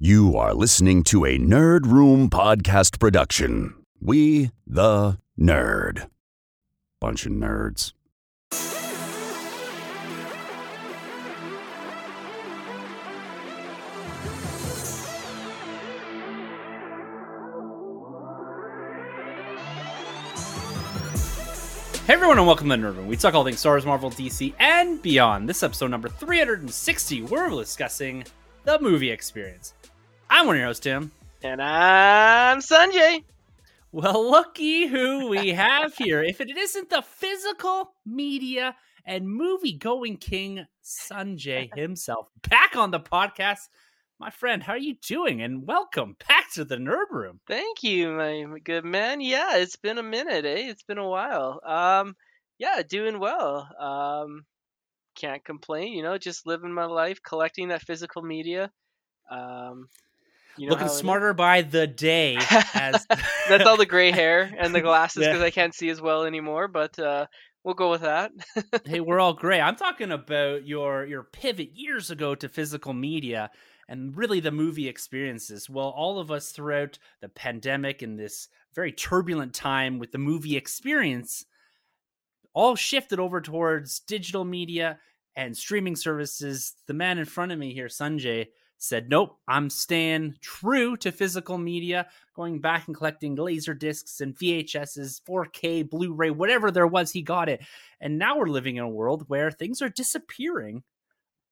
You are listening to a Nerd Room podcast production. We, the nerd. Bunch of nerds. Hey everyone, and welcome to Nerd Room. We talk all things Star Wars, Marvel, DC, and beyond. This episode number 360, we're discussing the movie experience. I'm one of your hosts, Tim. And I'm Sanjay. Well, looky who we have here. If it isn't the physical media and movie going king, Sanjay himself, back on the podcast. My friend, how are you doing? And welcome back to the Nerd Room. Thank you, my good man. Yeah, it's been a minute, eh? It's been a while. Um, yeah, doing well. Um, can't complain. You know, just living my life, collecting that physical media. Um, you know Looking how it is. smarter by the day. As That's all the gray hair and the glasses Yeah. because I can't see as well anymore. But uh, we'll go with that. hey, we're all gray. I'm talking about your your pivot years ago to physical media and really the movie experiences. Well, all of us throughout the pandemic and this very turbulent time with the movie experience all shifted over towards digital media and streaming services. The man in front of me here, Sanjay, said, Nope, I'm staying true to physical media, going back and collecting laser discs and VHSs, 4K, Blu ray, whatever there was, he got it. And now we're living in a world where things are disappearing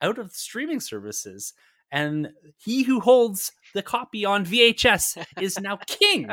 out of streaming services. And he who holds the copy on VHS is now king.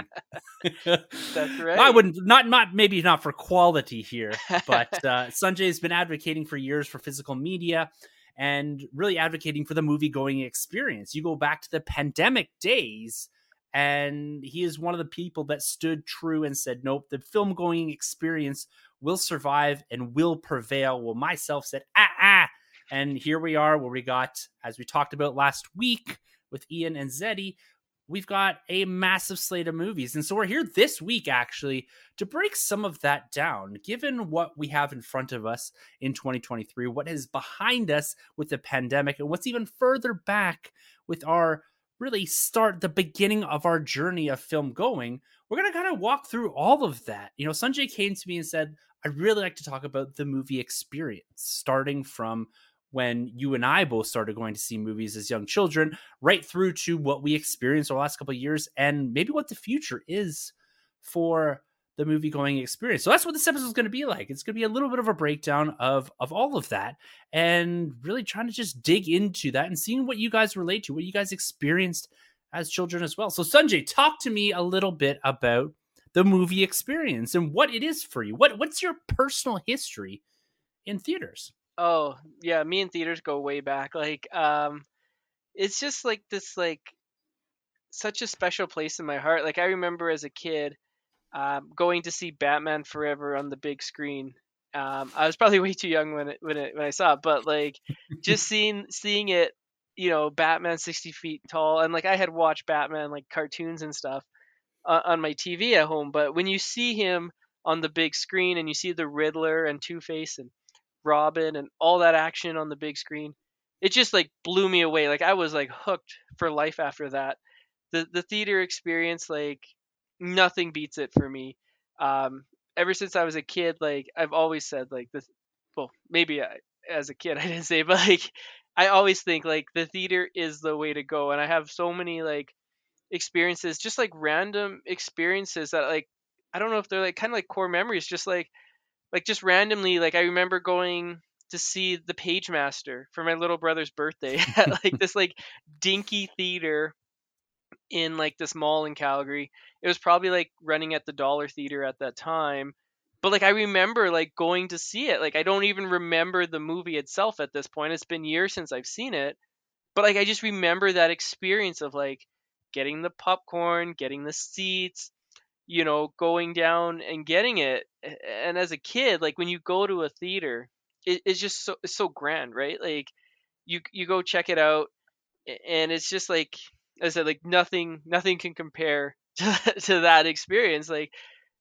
That's right. I wouldn't not not maybe not for quality here, but uh, Sanjay's been advocating for years for physical media and really advocating for the movie going experience. You go back to the pandemic days, and he is one of the people that stood true and said, "Nope, the film going experience will survive and will prevail." Well, myself said, "Ah ah," and here we are, where we got, as we talked about last week with Ian and Zeddy, we've got a massive slate of movies. And so we're here this week actually to break some of that down, given what we have in front of us in 2023, what is behind us with the pandemic, and what's even further back with our really start the beginning of our journey of film going. We're going to kind of walk through all of that. You know, Sanjay came to me and said, I'd really like to talk about the movie experience, starting from when you and I both started going to see movies as young children, right through to what we experienced over the last couple of years, and maybe what the future is for the movie going experience. So that's what this episode is going to be like. It's going to be a little bit of a breakdown of of all of that, and really trying to just dig into that and seeing what you guys relate to, what you guys experienced as children as well. So Sanjay, talk to me a little bit about the movie experience and what it is for you. What what's your personal history in theaters? Oh, yeah, me and theaters go way back. Like, um, it's just like this, like, such a special place in my heart. Like, I remember as a kid, um, going to see Batman Forever on the big screen. Um, I was probably way too young when it, when it, when I saw it, but like, just seeing seeing it, you know, Batman sixty feet tall, and like I had watched Batman like cartoons and stuff uh, on my TV at home, but when you see him on the big screen and you see the Riddler and Two Face and Robin and all that action on the big screen. It just like blew me away. Like I was like hooked for life after that. The the theater experience like nothing beats it for me. Um ever since I was a kid like I've always said like this well maybe I, as a kid I didn't say but like I always think like the theater is the way to go and I have so many like experiences just like random experiences that like I don't know if they're like kind of like core memories just like like just randomly like i remember going to see the page master for my little brother's birthday at like this like dinky theater in like this mall in calgary. It was probably like running at the dollar theater at that time but like i remember like going to see it. Like i don't even remember the movie itself at this point. It's been years since i've seen it but like i just remember that experience of like getting the popcorn getting the seats you know, going down and getting it. And as a kid, like when you go to a theater, it, it's just so it's so grand, right? Like you you go check it out, and it's just like as I said, like nothing nothing can compare to, to that experience. Like,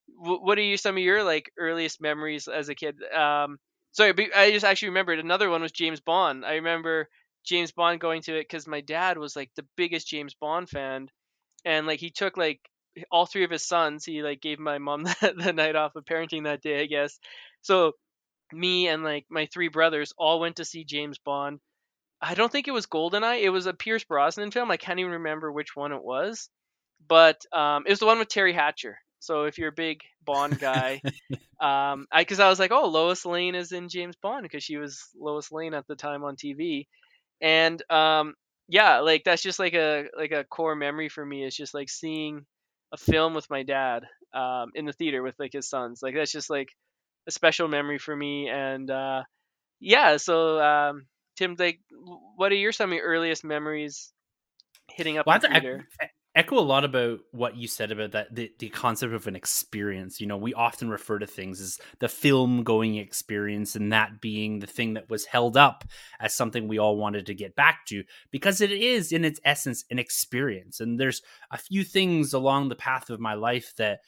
wh- what are you some of your like earliest memories as a kid? Um, sorry, but I just actually remembered another one was James Bond. I remember James Bond going to it because my dad was like the biggest James Bond fan, and like he took like all three of his sons. He like gave my mom the, the night off of parenting that day, I guess. So me and like my three brothers all went to see James Bond. I don't think it was Goldeneye. It was a Pierce Brosnan film. I can't even remember which one it was, but um, it was the one with Teri Hatcher. So if you're a big Bond guy, um, I because I was like, oh, Lois Lane is in James Bond because she was Lois Lane at the time on TV, and um, yeah, like that's just like a like a core memory for me. It's just like seeing a film with my dad um, in the theater with like his sons. Like that's just like a special memory for me. And uh, yeah, so um, Tim, like, what are your some of your earliest memories hitting up Well, the theater? Echo a lot about what you said about that the, the concept of an experience. You know, we often refer to things as the film going experience, and that being the thing that was held up as something we all wanted to get back to because it is, in its essence, an experience. And there's a few things along the path of my life that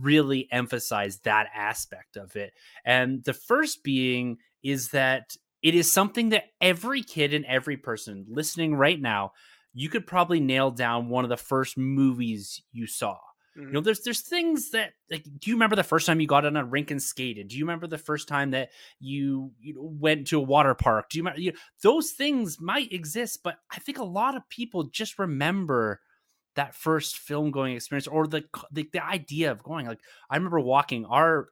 really emphasize that aspect of it. And the first being is that it is something that every kid and every person listening right now you could probably nail down one of the first movies you saw. You Mhm. know, there's there's things that like. Do you remember the first time you got on a rink and skated? Do you remember the first time that you you know, went to a water park? Do you remember you, those things might exist, but I think a lot of people just remember that first film going experience or the the, the idea of going. Like I remember walking our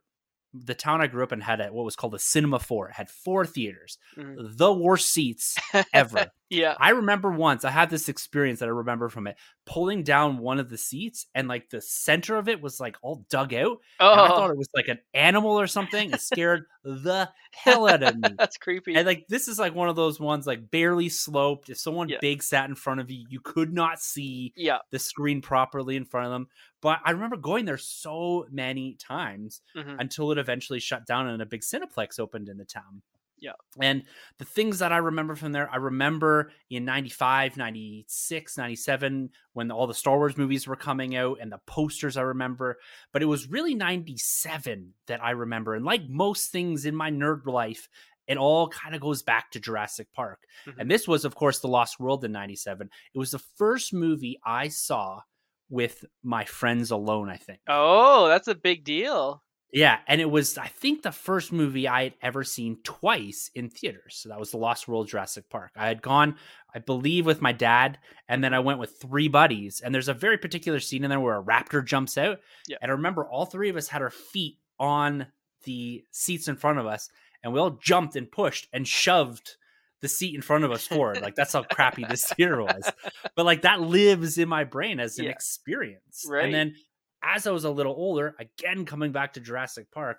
the town I grew up in had a, what was called a cinema four. It had four theaters, Mhm. the worst seats ever. yeah. I remember once I had this experience that I remember from it, pulling down one of the seats and like the center of it was like all dug out. And I thought Oh, it was like an animal or something. It scared the hell out of me. that's creepy. And like this is like one of those ones like barely sloped. If someone Yeah. big sat in front of you, you could not see yeah. the screen properly in front of them. But I remember going there so many times hmm until it eventually shut down and a big Cineplex opened in the town. Yeah. And the things that I remember from there, I remember in 95, 96, 97, when all the Star Wars movies were coming out and the posters I remember. But it was really 97 that I remember. And like most things in my nerd life, it all kind of goes back to Jurassic Park. Mhm. And this was, of course, The Lost World in 97. It was the first movie I saw with my friends alone, I think. Oh, that's a big deal. Yeah, and it was I think the first movie I had ever seen twice in theaters. So that was The Lost World Jurassic Park. I had gone, I believe, with my dad, and then I went with three buddies. And there's a very particular scene in there where a raptor jumps out. Yeah. And I remember all three of us had our feet on the seats in front of us, and we all jumped and pushed and shoved the seat in front of us forward. like that's how crappy this theater was. But like that lives in my brain as an Yeah. experience. Right. And then as I was a little older, again coming back to Jurassic Park,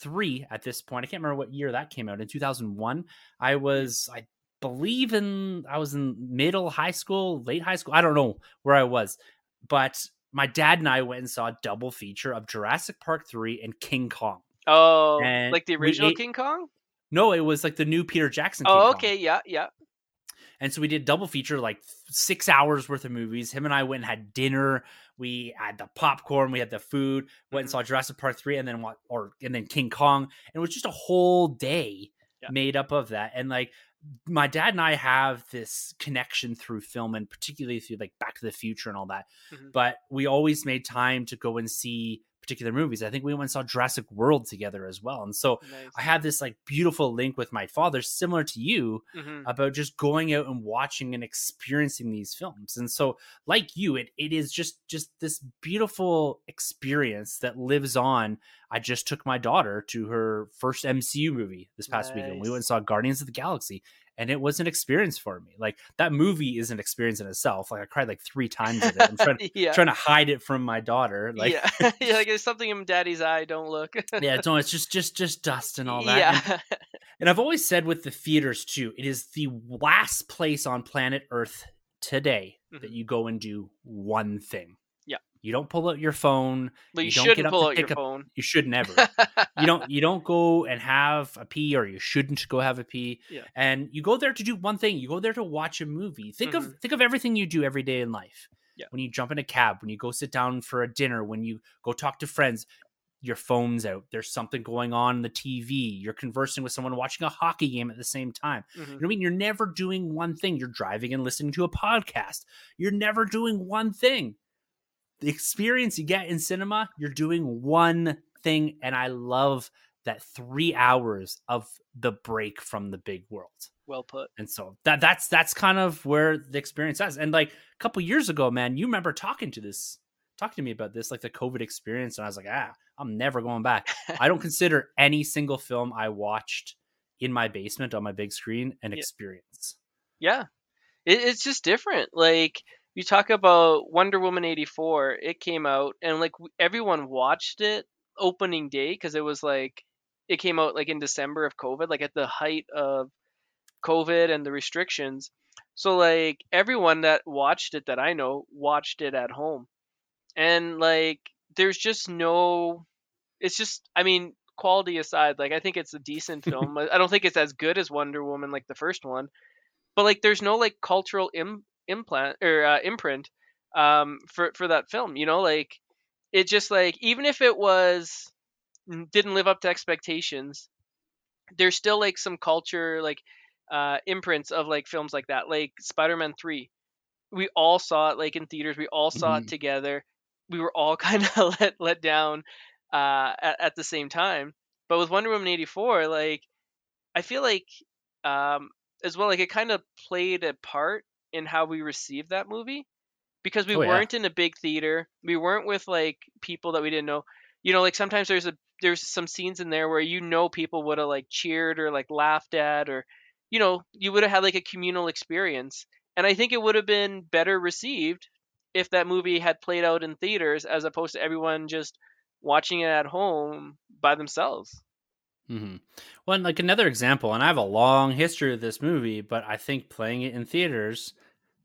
three at this point, I can't remember what year that came out in 2001. I mm. was, I believe in, I was in middle high school, late high school. I don't know where I was, but my dad and I went and saw a double feature of Jurassic Park 3 and King Kong. Oh, And like the original ate- King Kong? No, it was like the new Peter Jackson. King Oh, Kong. okay. Yeah, yeah. And so we did double feature, like six hours worth of movies. Him and I went and had dinner. We had the popcorn, we had the food. Went and Mhm. saw Jurassic Park three, and then what? Or and then King Kong. And it was just a whole day Yeah. made up of that. And like my dad and I have this connection through film, and particularly through like Back to the Future and all that. Mhm. But we always made time to go and see particular movies. I think we went and saw Jurassic World together as well. And so Nice. I had this like beautiful link with my father, similar to you, Mhm. about just going out and watching and experiencing these films. And so, like you, it it is just just this beautiful experience that lives on. I just took my daughter to her first MCU movie this past weekend. We went and saw Guardians of the Galaxy, and it was an experience for me. Like that movie is an experience in itself. Like I cried like three times at it. I'm trying, yeah. trying to hide it from my daughter. Like yeah. yeah, like there's something in daddy's eye, don't look. yeah, no, it's just just just dust and all that. Yeah. And I've always said with the theaters too, it is the last place on planet Earth today that Mhm. you go and do one thing. You don't pull out your phone. but you, you don't shouldn't get up pull out your up- phone. You should never. you don't you don't go and have a pee or you shouldn't go have a pee. Yeah. And you go there to do one thing. You go there to watch a movie. Think of think of everything you do every day in life. Yeah. When you jump in a cab, when you go sit down for a dinner, when you go talk to friends, your phone's out. There's something going on in the TV. You're conversing with someone watching a hockey game at the same time. Mhm. You know what I mean? You're never doing one thing. You're driving and listening to a podcast. You're never doing one thing. The experience you get in cinema, you're doing one thing. And I love that three hours of the break from the big world. Well put. And so that that's that's kind of where the experience is. And like a couple years ago, man, you remember talking to this, talking to me about this, like the COVID experience, and I was like, ah, I'm never going back. I don't consider any single film I watched in my basement on my big screen an Yeah. experience. Yeah, it, it's just different. Like you talk about Wonder Woman eighty four, it came out and like everyone watched it opening day because it was like it came out like in December of COVID, like at the height of COVID and the restrictions. So like everyone that watched it that I know watched it at home, and like there's just no, it's just I mean quality aside, like I think it's a decent film. I I don't think it's as good as Wonder Woman like the first one, but like there's no like cultural Im- implant or uh, imprint um for for that film you know like it just like even if it was didn't live up to expectations there's still like some culture like uh imprints of like films like that like spider-man 3 we all saw it like in theaters we all saw it Mhm. together we were all kind of let let down uh at, at the same time but with wonder woman 84 like i feel like um as well like it kind of played a part in how we received that movie because we Oh, weren't in a big theater. We weren't with like people that we didn't know. You know like sometimes there's a there's some scenes in there where you know people would have like cheered or like laughed at or you know you would have had like a communal experience. And i think it would have been better received if that movie had played out in theaters as opposed to everyone just watching it at home by themselves. Hmm Well, and like another example, and I have a long history of this movie, but I think playing it in theaters,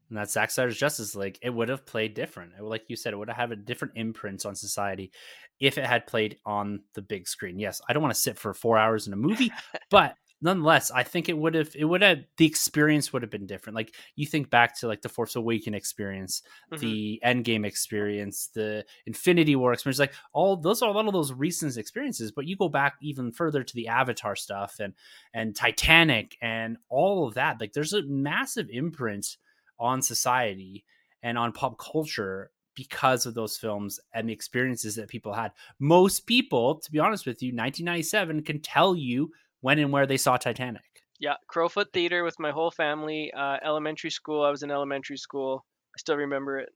and that's Zack Snyder's Justice League, it would have played different. Would- like you said, it would have had a different imprint on society if it had played on the big screen. Yes, I don't want to sit for four hours in a movie, but nonetheless, I think it would have. It would have. The experience would have been different. Like you think back to like the Force Awaken experience, Mhm. the Endgame experience, the Infinity War experience, like all those are a lot of those recent experiences. But you go back even further to the Avatar stuff and and Titanic and all of that. Like there's a massive imprint on society and on pop culture because of those films and the experiences that people had. Most people, to be honest with you, 1997 can tell you when and where they saw Titanic. Yeah, Crowfoot Theater with my whole family. Uh, elementary school. I was in elementary school. I still remember it.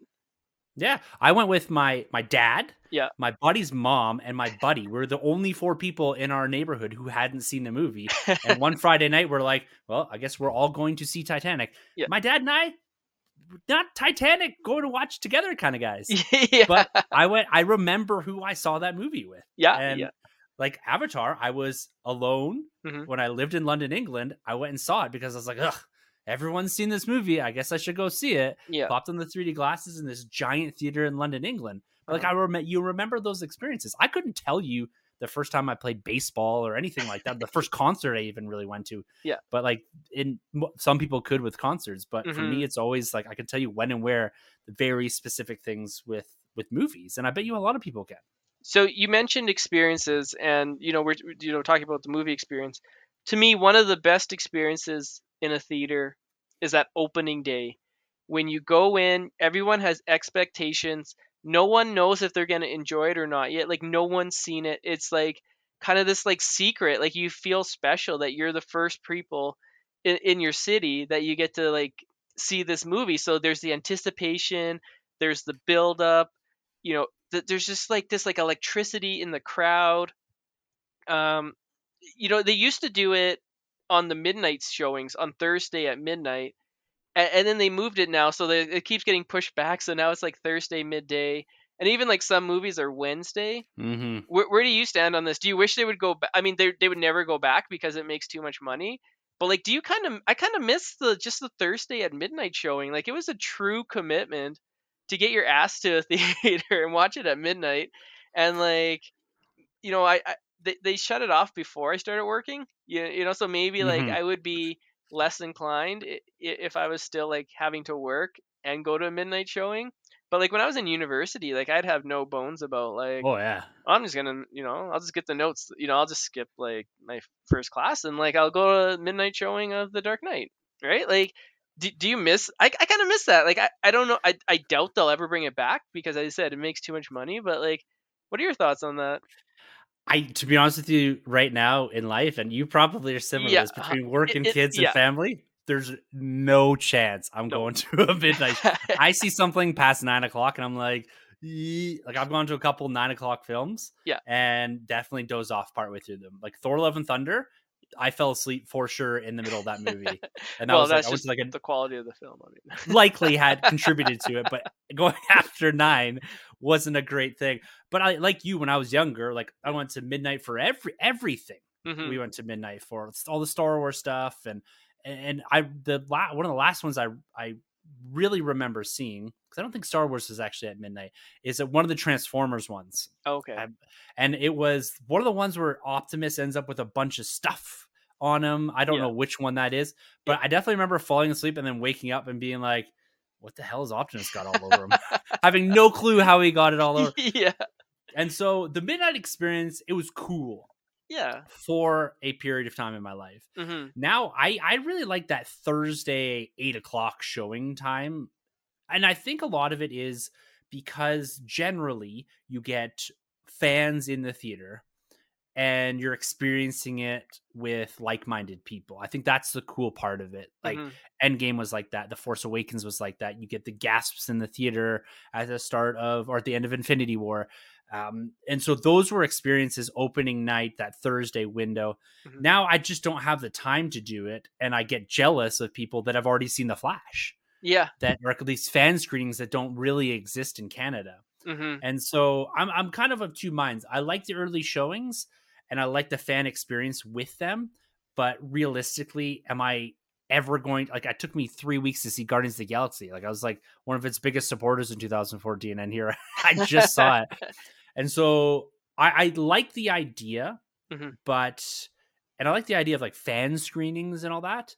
Yeah, I went with my my dad, Yeah. my buddy's mom, and my buddy. We're the only four people in our neighborhood who hadn't seen the movie. And one Friday night, we're like, "Well, I guess we're all going to see Titanic." Yeah. My dad and I, not Titanic, going to watch together kind of guys. yeah, But I went. I remember who I saw that movie with. yeah, and yeah. like Avatar, I was alone Mhm. when I lived in London, England. I went and saw it because I was like, "Ugh, everyone's seen this movie. I guess I should go see it." Yeah. popped on the 3D glasses in this giant theater in London, England. Like Uh-huh. I remember, you remember those experiences. I couldn't tell you the first time I played baseball or anything like that. the first concert I even really went to. Yeah. But like in some people could with concerts, but for Mhm. me, it's always like I can tell you when and where the very specific things with with movies, and I bet you a lot of people can. So you mentioned experiences, and you know we're you know talking about the movie experience. To me, one of the best experiences in a theater is that opening day, when you go in, everyone has expectations. No one knows if they're gonna enjoy it or not yet. Like no one's seen it. It's like kind of this like secret. Like you feel special that you're the first people in, in your city that you get to like see this movie. So there's the anticipation, there's the build up, you know, th- there's just like this like electricity in the crowd. Um, you know, they used to do it on the midnight showings on Thursday at midnight, and, and then they moved it now, so that it keeps getting pushed back. So now it's like Thursday midday, and even like some movies are Wednesday. Mm-hmm. Where, where do you stand on this? Do you wish they would go back? I mean, they they would never go back because it makes too much money. But like, do you kind of? I kind of miss the just the Thursday at midnight showing. Like, it was a true commitment to get your ass to a theater and watch it at midnight. And like, you know, I, I they they shut it off before I started working. You you know, so maybe like Mhm. I would be less inclined if I was still like having to work and go to a midnight showing. But like when I was in university, like I'd have no bones about like Oh yeah. I'm just gonna, you know, I'll just get the notes. You know, I'll just skip like my first class and like I'll go to a midnight showing of The Dark Knight, right? Like, do, do you miss? I, I kind of miss that. Like, I, I don't know. I, I doubt they'll ever bring it back because as I said it makes too much money. But like, what are your thoughts on that? I to be honest with you, right now in life, and you probably are similar to Yeah, between work it- and it- kids yeah. and family. There's no chance I'm No. going to a midnight. I see something past nine o'clock, and I'm like, like I've gone to a couple nine o'clock films, Yeah. and definitely doze off partway through them. Like Thor: Love and Thunder, I fell asleep for sure in the middle of that movie, and that well, was like, that's I was just like a the quality of the film. I mean, likely had contributed to it, but going after nine wasn't a great thing. But I like you when I was younger, like I went to midnight for every everything. Mhm. We went to midnight for all the Star Wars stuff and and I the la- one of the last ones I I really remember seeing because I don't think Star Wars is actually at midnight is at one of the Transformers ones okay. I- and it was one of the ones where Optimus ends up with a bunch of stuff on him. I don't Yeah. know which one that is, but I definitely remember falling asleep and then waking up and being like, "What the hell has Optimus got all over him?" Having no clue how he got it all over. yeah. And so the Midnight Experience, it was cool Yeah. for a period of time in my life. hmm Now I I really like that Thursday eight o'clock showing time, and I think a lot of it is because generally you get fans in the theater and you're experiencing it with like-minded people. I think that's the cool part of it. Like Mhm. Endgame was like that. The Force Awakens was like that. You get the gasps in the theater at the start of or at the end of Infinity War. Um, and so those were experiences opening night, that Thursday window. Mhm. Now I just don't have the time to do it. And I get jealous of people that have already seen The Flash, Yeah. that are at least fan screenings that don't really exist in Canada. hmm And so I'm I'm kind of of two minds. I like the early showings and I like the fan experience with them, but realistically, am I ever going like it took me three weeks to see Guardians of the Galaxy. Like I was like one of its biggest supporters in 2014, and here I just saw it. And so I, I like the idea, Mhm. but and I like the idea of like fan screenings and all that,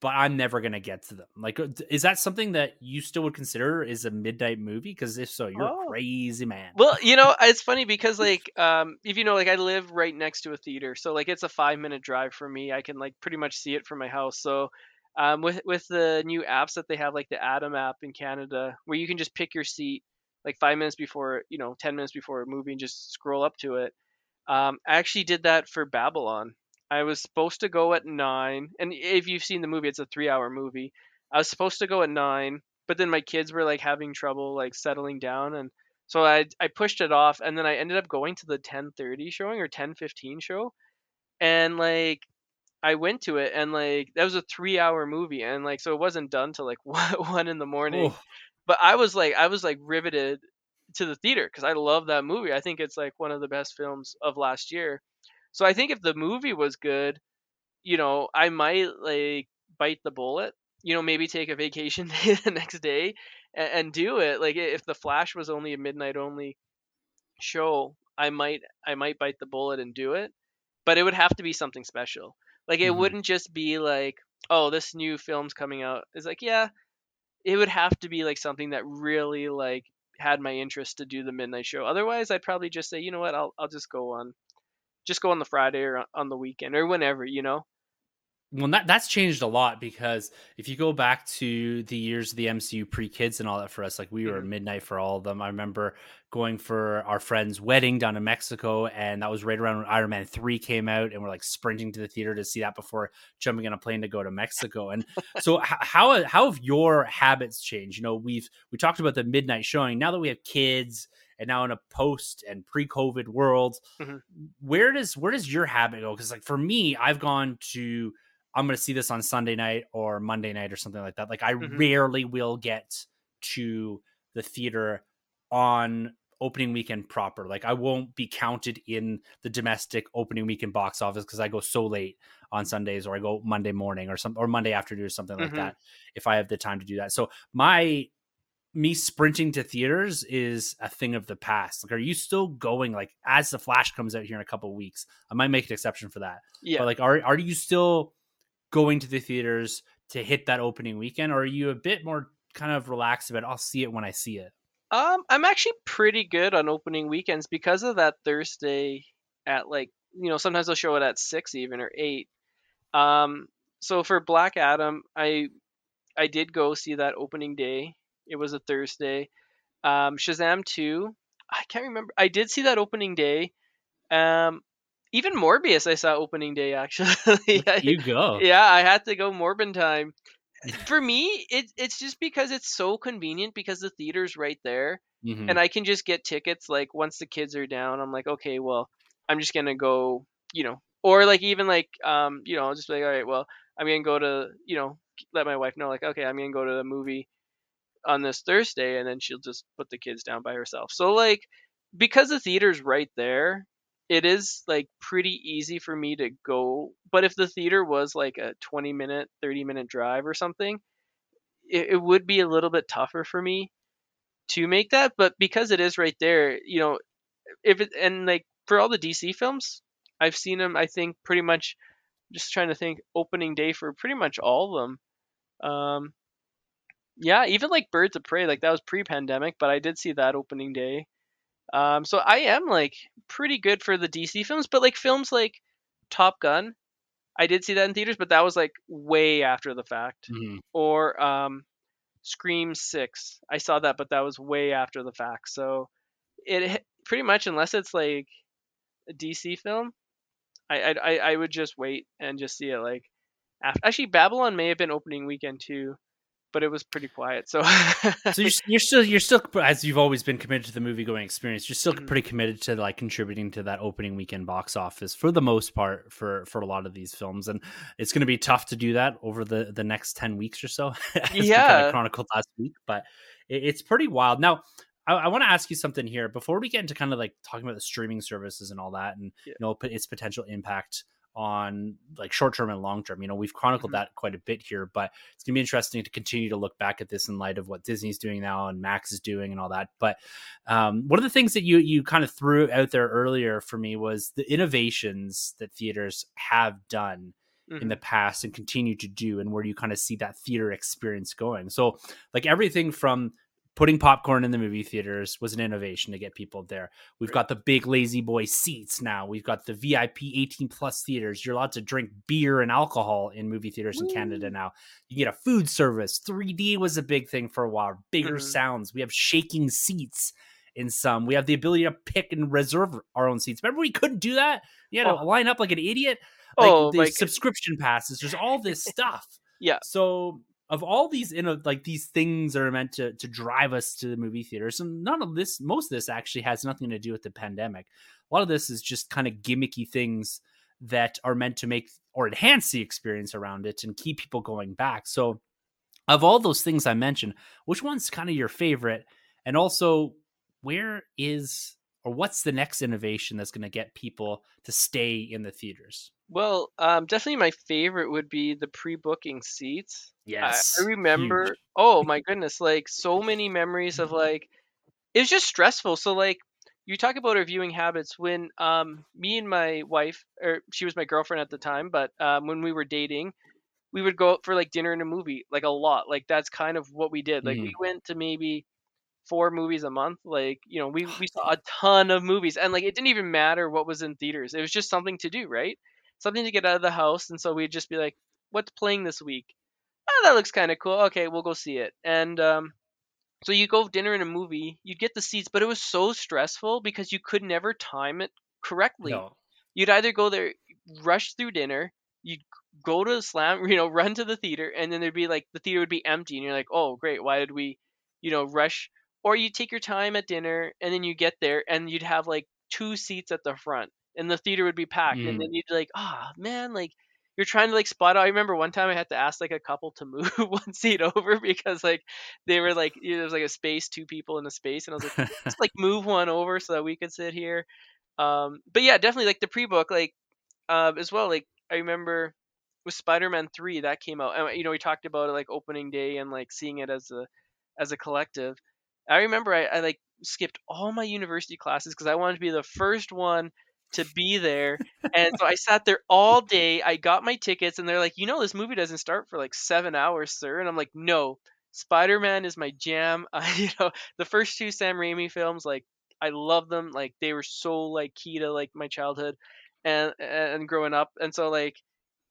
but I'm never gonna get to them. Like, uh, is that something that you still would consider is a midnight movie? Because if so, you're Oh. a crazy man. Well, you know, it's funny because like um if you know like I live right next to a theater. So like it's a 5 minute drive for me. I can like pretty much see it from my house. So um with with the new apps that they have like the Atom app in Canada where you can just pick your seat like 5 minutes before, you know, 10 minutes before a movie and just scroll up to it. Um I actually did that for Babylon. I was supposed to go at 9 and if you've seen the movie it's a 3-hour movie. I was supposed to go at 9, but then my kids were like having trouble like settling down and so I I pushed it off, and then I ended up going to the 10:30 showing or 10:15 show, and like I went to it, and like that was a three-hour movie, and like so it wasn't done till like one, in the morning. Oh, But I was like I was like riveted to the theater because I love that movie. I think it's like one of the best films of last year. So I think if the movie was good, you know, I might like bite the bullet. You know, maybe take a vacation day the next day and, and do it. Like if the Flash was only a midnight only show, I might I might bite the bullet and do it. But it would have to be something special. Like it Mhm. wouldn't just be like, oh, this new film's coming out. It's like, yeah, it would have to be like something that really like had my interest to do the midnight show. Otherwise, I'd probably just say, you know what, I'll I'll just go on just go on the Friday or on- the weekend or whenever, you know. well, that that's changed a lot because if you go back to the years of the MCU pre kids and all that for us, like we were Mhm. midnight for all of them. I remember going for our friend's wedding down in Mexico, and that was right around when Iron Man three came out, and we're like sprinting to the theater to see that before jumping on a plane to go to Mexico. And so, how how have your habits changed? You know, we've we talked about the midnight showing. Now that we have kids, and now in a post and pre COVID world, Mhm. where does where does your habit go? Because like for me, I've gone to I'm going to see this on Sunday night or Monday night or something like that. Like I Mhm. rarely will get to the theater on opening weekend proper. Like I won't be counted in the domestic opening weekend box office because I go so late on Sundays or I go Monday morning or some or Monday afternoon or something like Mhm. that if I have the time to do that. So my me sprinting to theaters is a thing of the past. Like, are you still going? Like, as the Flash comes out here in a couple of weeks, I might make an exception for that. Yeah. But like, are are you still going to the theaters to hit that opening weekend, or are you a bit more kind of relaxed about? I'll see it when I see it. Um, I'm actually pretty good on opening weekends because of that Thursday at like you know sometimes they'll show it at six even or eight. Um, so for Black Adam, I I did go see that opening day. It was a Thursday. Um, Shazam two, I can't remember. I did see that opening day. Um, even Morbius, I saw opening day actually. you go. Yeah, I had to go Morbin time. For me, it, it's just because it's so convenient because the theater's right there, Mhm. and I can just get tickets like once the kids are down. I'm like, okay, well, I'm just gonna go, you know, or like even like um, you know, I'll just be like, all right, well, I'm gonna go to, you know, let my wife know like, okay, I'm gonna go to the movie on this Thursday, and then she'll just put the kids down by herself. So like, because the theater's right there, it is like pretty easy for me to go. But if the theater was like a 20 minute, 30 minute drive or something, it, it would be a little bit tougher for me to make that. But because it is right there, you know, if it and like for all the DC films, I've seen them. I think pretty much. Just trying to think opening day for pretty much all of them. Um, yeah, even like Birds of Prey, like that was pre-pandemic, but I did see that opening day. Um, so I am like pretty good for the DC films, but like films like Top Gun, I did see that in theaters, but that was like way after the fact. Mhm. Or um, Scream Six, I saw that, but that was way after the fact. So it pretty much, unless it's like a DC film, I I I would just wait and just see it like after. Actually, Babylon may have been opening weekend too but it was pretty quiet. So, so you're, you're, still you're still as you've always been committed to the movie going experience. You're still Mhm. pretty committed to like contributing to that opening weekend box office for the most part for for a lot of these films, and it's going to be tough to do that over the the next ten weeks or so. as we kinda Yeah. chronicled last week, but it, it's pretty wild. Now, I, I want to ask you something here before we get into kind of like talking about the streaming services and all that, and Yeah. you know its potential impact on like short term and long term. You know, we've chronicled Mhm. that quite a bit here, but it's gonna be interesting to continue to look back at this in light of what Disney's doing now and Max is doing and all that. But um, one of the things that you you kind of threw out there earlier for me was the innovations that theaters have done in Mhm. the past and continue to do and where you kind of see that theater experience going so like everything from putting popcorn in the movie theaters was an innovation to get people there. We've got the big lazy boy seats now. We've got the vip 18 plus theaters. You're allowed to drink beer and alcohol in movie theaters in canada now. You get a food service. 3d was a big thing for a while. Bigger Mhm. sounds. We have shaking seats in some. We have the ability to pick and reserve our own seats. Remember we couldn't do that? You had to Oh. line up like an idiot? Like Oh, the goodness. subscription passes. There's all this stuff. Yeah. so of all these like these things are meant to to drive us to the movie theaters and none of this most of this actually has nothing to do with the pandemic. A lot of this is just kind of gimmicky things that are meant to make or enhance the experience around it and keep people going back. So of all those things i mentioned which one's kind of your favorite? And also where is or what's the next innovation that's going to get people to stay in the theaters Well, um, definitely my favorite would be the pre-booking seats. I- I, remember. huge. Oh my goodness, like so many memories of like it was just stressful. So like you talk about our viewing habits when um me and my wife or she was my girlfriend at the time, but um when we were dating, we would go out for like dinner and a movie like a lot. Like that's kind of what we did. Like we went to maybe four movies a month. Like, you know, we we saw a ton of movies and like it didn't even matter what was in theaters. It was just something to do, right? Something to get out of the house and so we'd just be like, "What's playing this week?" oh, that looks kind of cool. Okay, we'll go see it. And um, so you go dinner and a movie, you'd get the seats, but it was so stressful because you could never time it correctly. no You'd either go there, rush through dinner, you'd go to the slam, you know, run to the theater, and then there'd be like the theater would be empty, and you're like, oh great, why did we, you know, rush? Or you take your time at dinner, and then you get there, and you'd have like two seats at the front, and the theater would be packed, Mm. and then you'd be like, ah man, like you're trying to like spot out. I remember one time I had to ask like a couple to move one seat over because like they were like you know, there was like a space, two people in a space, and I was like, just like move one over so that we could sit here. Um, but yeah, definitely like the pre-book, like uh, as well. Like I remember with Spider-Man three that came out, and you know we talked about it like opening day and like seeing it as a as a collective. I remember I, I like skipped all my university classes because I wanted to be the first one to be there and so I sat there all day. I got my tickets, and they're like, you know, this movie doesn't start for like seven hours, sir. And I'm like, no, Spider Man is my jam. You know, the first two Sam Raimi films, like I love them. Like they were so like key to like my childhood and and growing up. And so like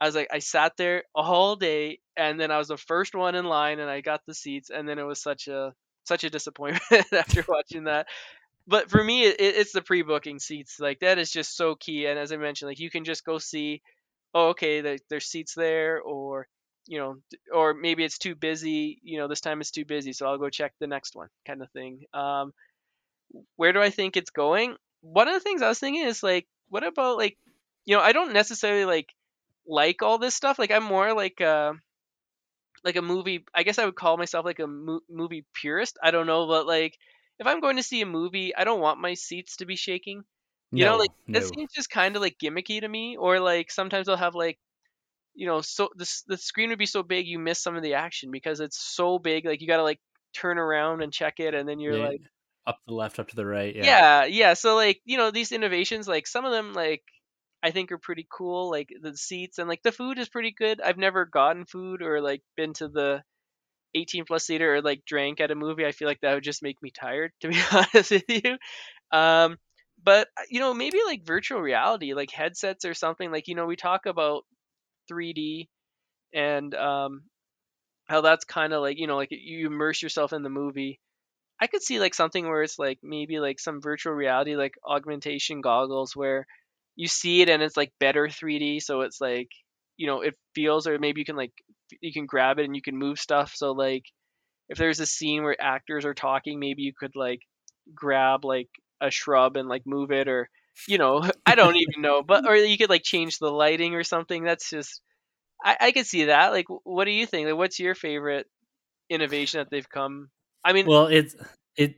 I was like I sat there all day and then I was the first one in line and I got the seats and then it was such a such a disappointment after watching that. But for me, it, it's the pre-booking seats. Like that is just so key. And as I mentioned, like you can just go see, oh, okay, there's seats there, or you know, or maybe it's too busy. You know, this time it's too busy, so I'll go check the next one, kind of thing. Um, where do I think it's going? One of the things I was thinking is like, what about like, you know, I don't necessarily like like all this stuff. Like I'm more like uh like a movie. I guess I would call myself like a mo- movie purist. I don't know, but like if I'm going to see a movie, I don't want my seats to be shaking. You no, know, like no. that seems just kind of like gimmicky to me. Or like sometimes they'll have like, you know, so the the screen would be so big you miss some of the action because it's so big. Like you got to like turn around and check it, and then you're yeah. like up to the left, up to the right. Yeah. yeah, yeah. So like you know these innovations, like some of them like I think are pretty cool. Like the seats and like the food is pretty good. I've never gotten food or like been to the 18 plus theater or like drank at a movie. I feel like that would just make me tired, to be honest with you. Um, but uh, you know, maybe like virtual reality, like headsets or something. Like you know, we talk about 3D and um, how that's kind of like you know, like you immerse yourself in the movie. I could see like something where it's like maybe like some virtual reality, like augmentation goggles, where you see it and it's like better 3D, so it's like you know it feels, or maybe you can like you can grab it and you can move stuff. So like if there's a scene where actors are talking, maybe you could like grab like a shrub and like move it, or you know I don't even know, but or you could like change the lighting or something. That's just I, I could see that. Like, what do you think? Like, what's your favorite innovation that they've come? I mean, well, it's it.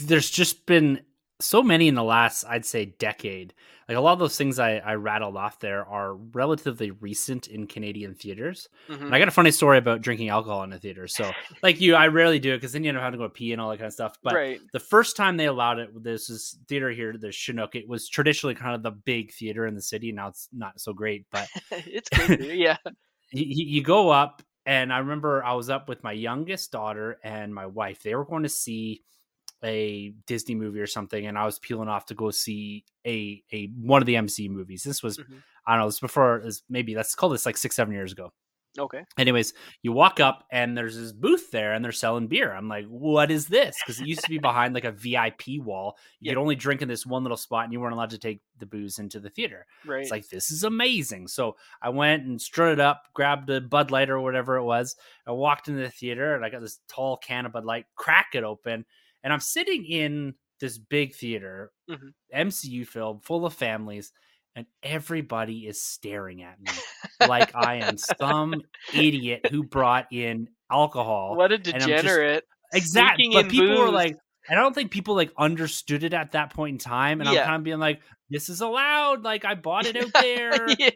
There's just been so many in the last, I'd say, decade. Like a lot of those things I, I rattled off there are relatively recent in Canadian theaters. Mm-hmm. And I got a funny story about drinking alcohol in a theater. So, like you, I rarely do it because then you end up having to go pee and all that kind of stuff. But right. the first time they allowed it, this is theater here, the Chinook. It was traditionally kind of the big theater in the city. Now it's not so great, but it's good, yeah. you, you go up, and I remember I was up with my youngest daughter and my wife. They were going to see a Disney movie or something, and I was peeling off to go see a a one of the MC movies. This was mm-hmm. I don't know. This before is maybe let's call this like six seven years ago. Okay. Anyways, you walk up and there's this booth there and they're selling beer. I'm like, what is this? Because it used to be behind like a VIP wall. You yep. could only drink in this one little spot and you weren't allowed to take the booze into the theater. Right. It's like, this is amazing. So I went and strutted up, grabbed a Bud Light or whatever it was. I walked into the theater and I got this tall can of Bud Light, crack it open and I'm sitting in this big theater, mm-hmm. MCU film full of families, and everybody is staring at me like I am some idiot who brought in alcohol. What a degenerate! exactly, but people booze. were like, and I don't think people like understood it at that point in time. And yeah. I'm kind of being like, this is allowed. Like I bought it out there. yeah.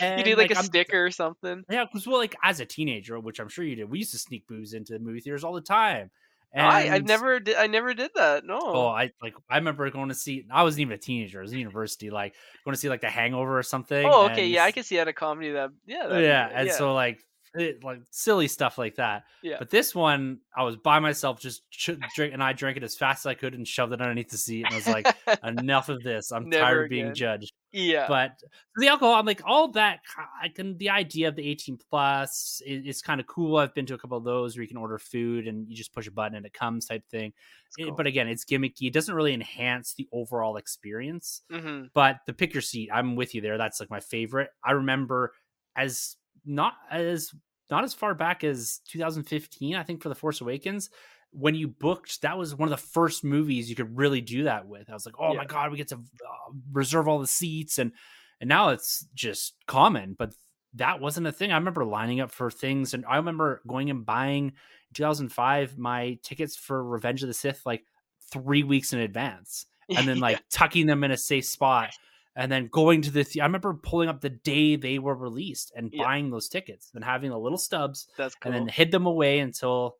And, you need like, like a I'm, sticker or something. Yeah, because well, like as a teenager, which I'm sure you did, we used to sneak booze into the movie theaters all the time. And, I, I never did. I never did that. Oh, no. Oh, I like. I remember going to see. I wasn't even a teenager. I was in university. Like going to see like The Hangover or something. Oh, okay. Yeah, I can see at a comedy that. Yeah. That, yeah, and yeah. so like it, like silly stuff like that. Yeah. But this one, I was by myself, just ch- drink, and I drank it as fast as I could and shoved it underneath the seat. And I was like, enough of this. I'm Never tired of being judged. Yeah. But the alcohol, I'm like, all that. I can. The idea of the 18 plus is, is kind of cool. I've been to a couple of those where you can order food and you just push a button and it comes type thing. Cool. It, but again, it's gimmicky. It doesn't really enhance the overall experience. Mm-hmm. But the pick your seat, I'm with you there. That's like my favorite. I remember as not as not as far back as 2015, I think, for The Force Awakens. When you booked, that was one of the first movies you could really do that with. I was like, oh yeah. my god, we get to uh, reserve all the seats, and and now it's just common. But that wasn't a thing. I remember lining up for things, and I remember going and buying 2005 my tickets for Revenge of the Sith like three weeks in advance, and then like yeah. tucking them in a safe spot and then going to the, the I remember pulling up the day they were released and yeah. buying those tickets and having the little stubs That's cool. and then hid them away until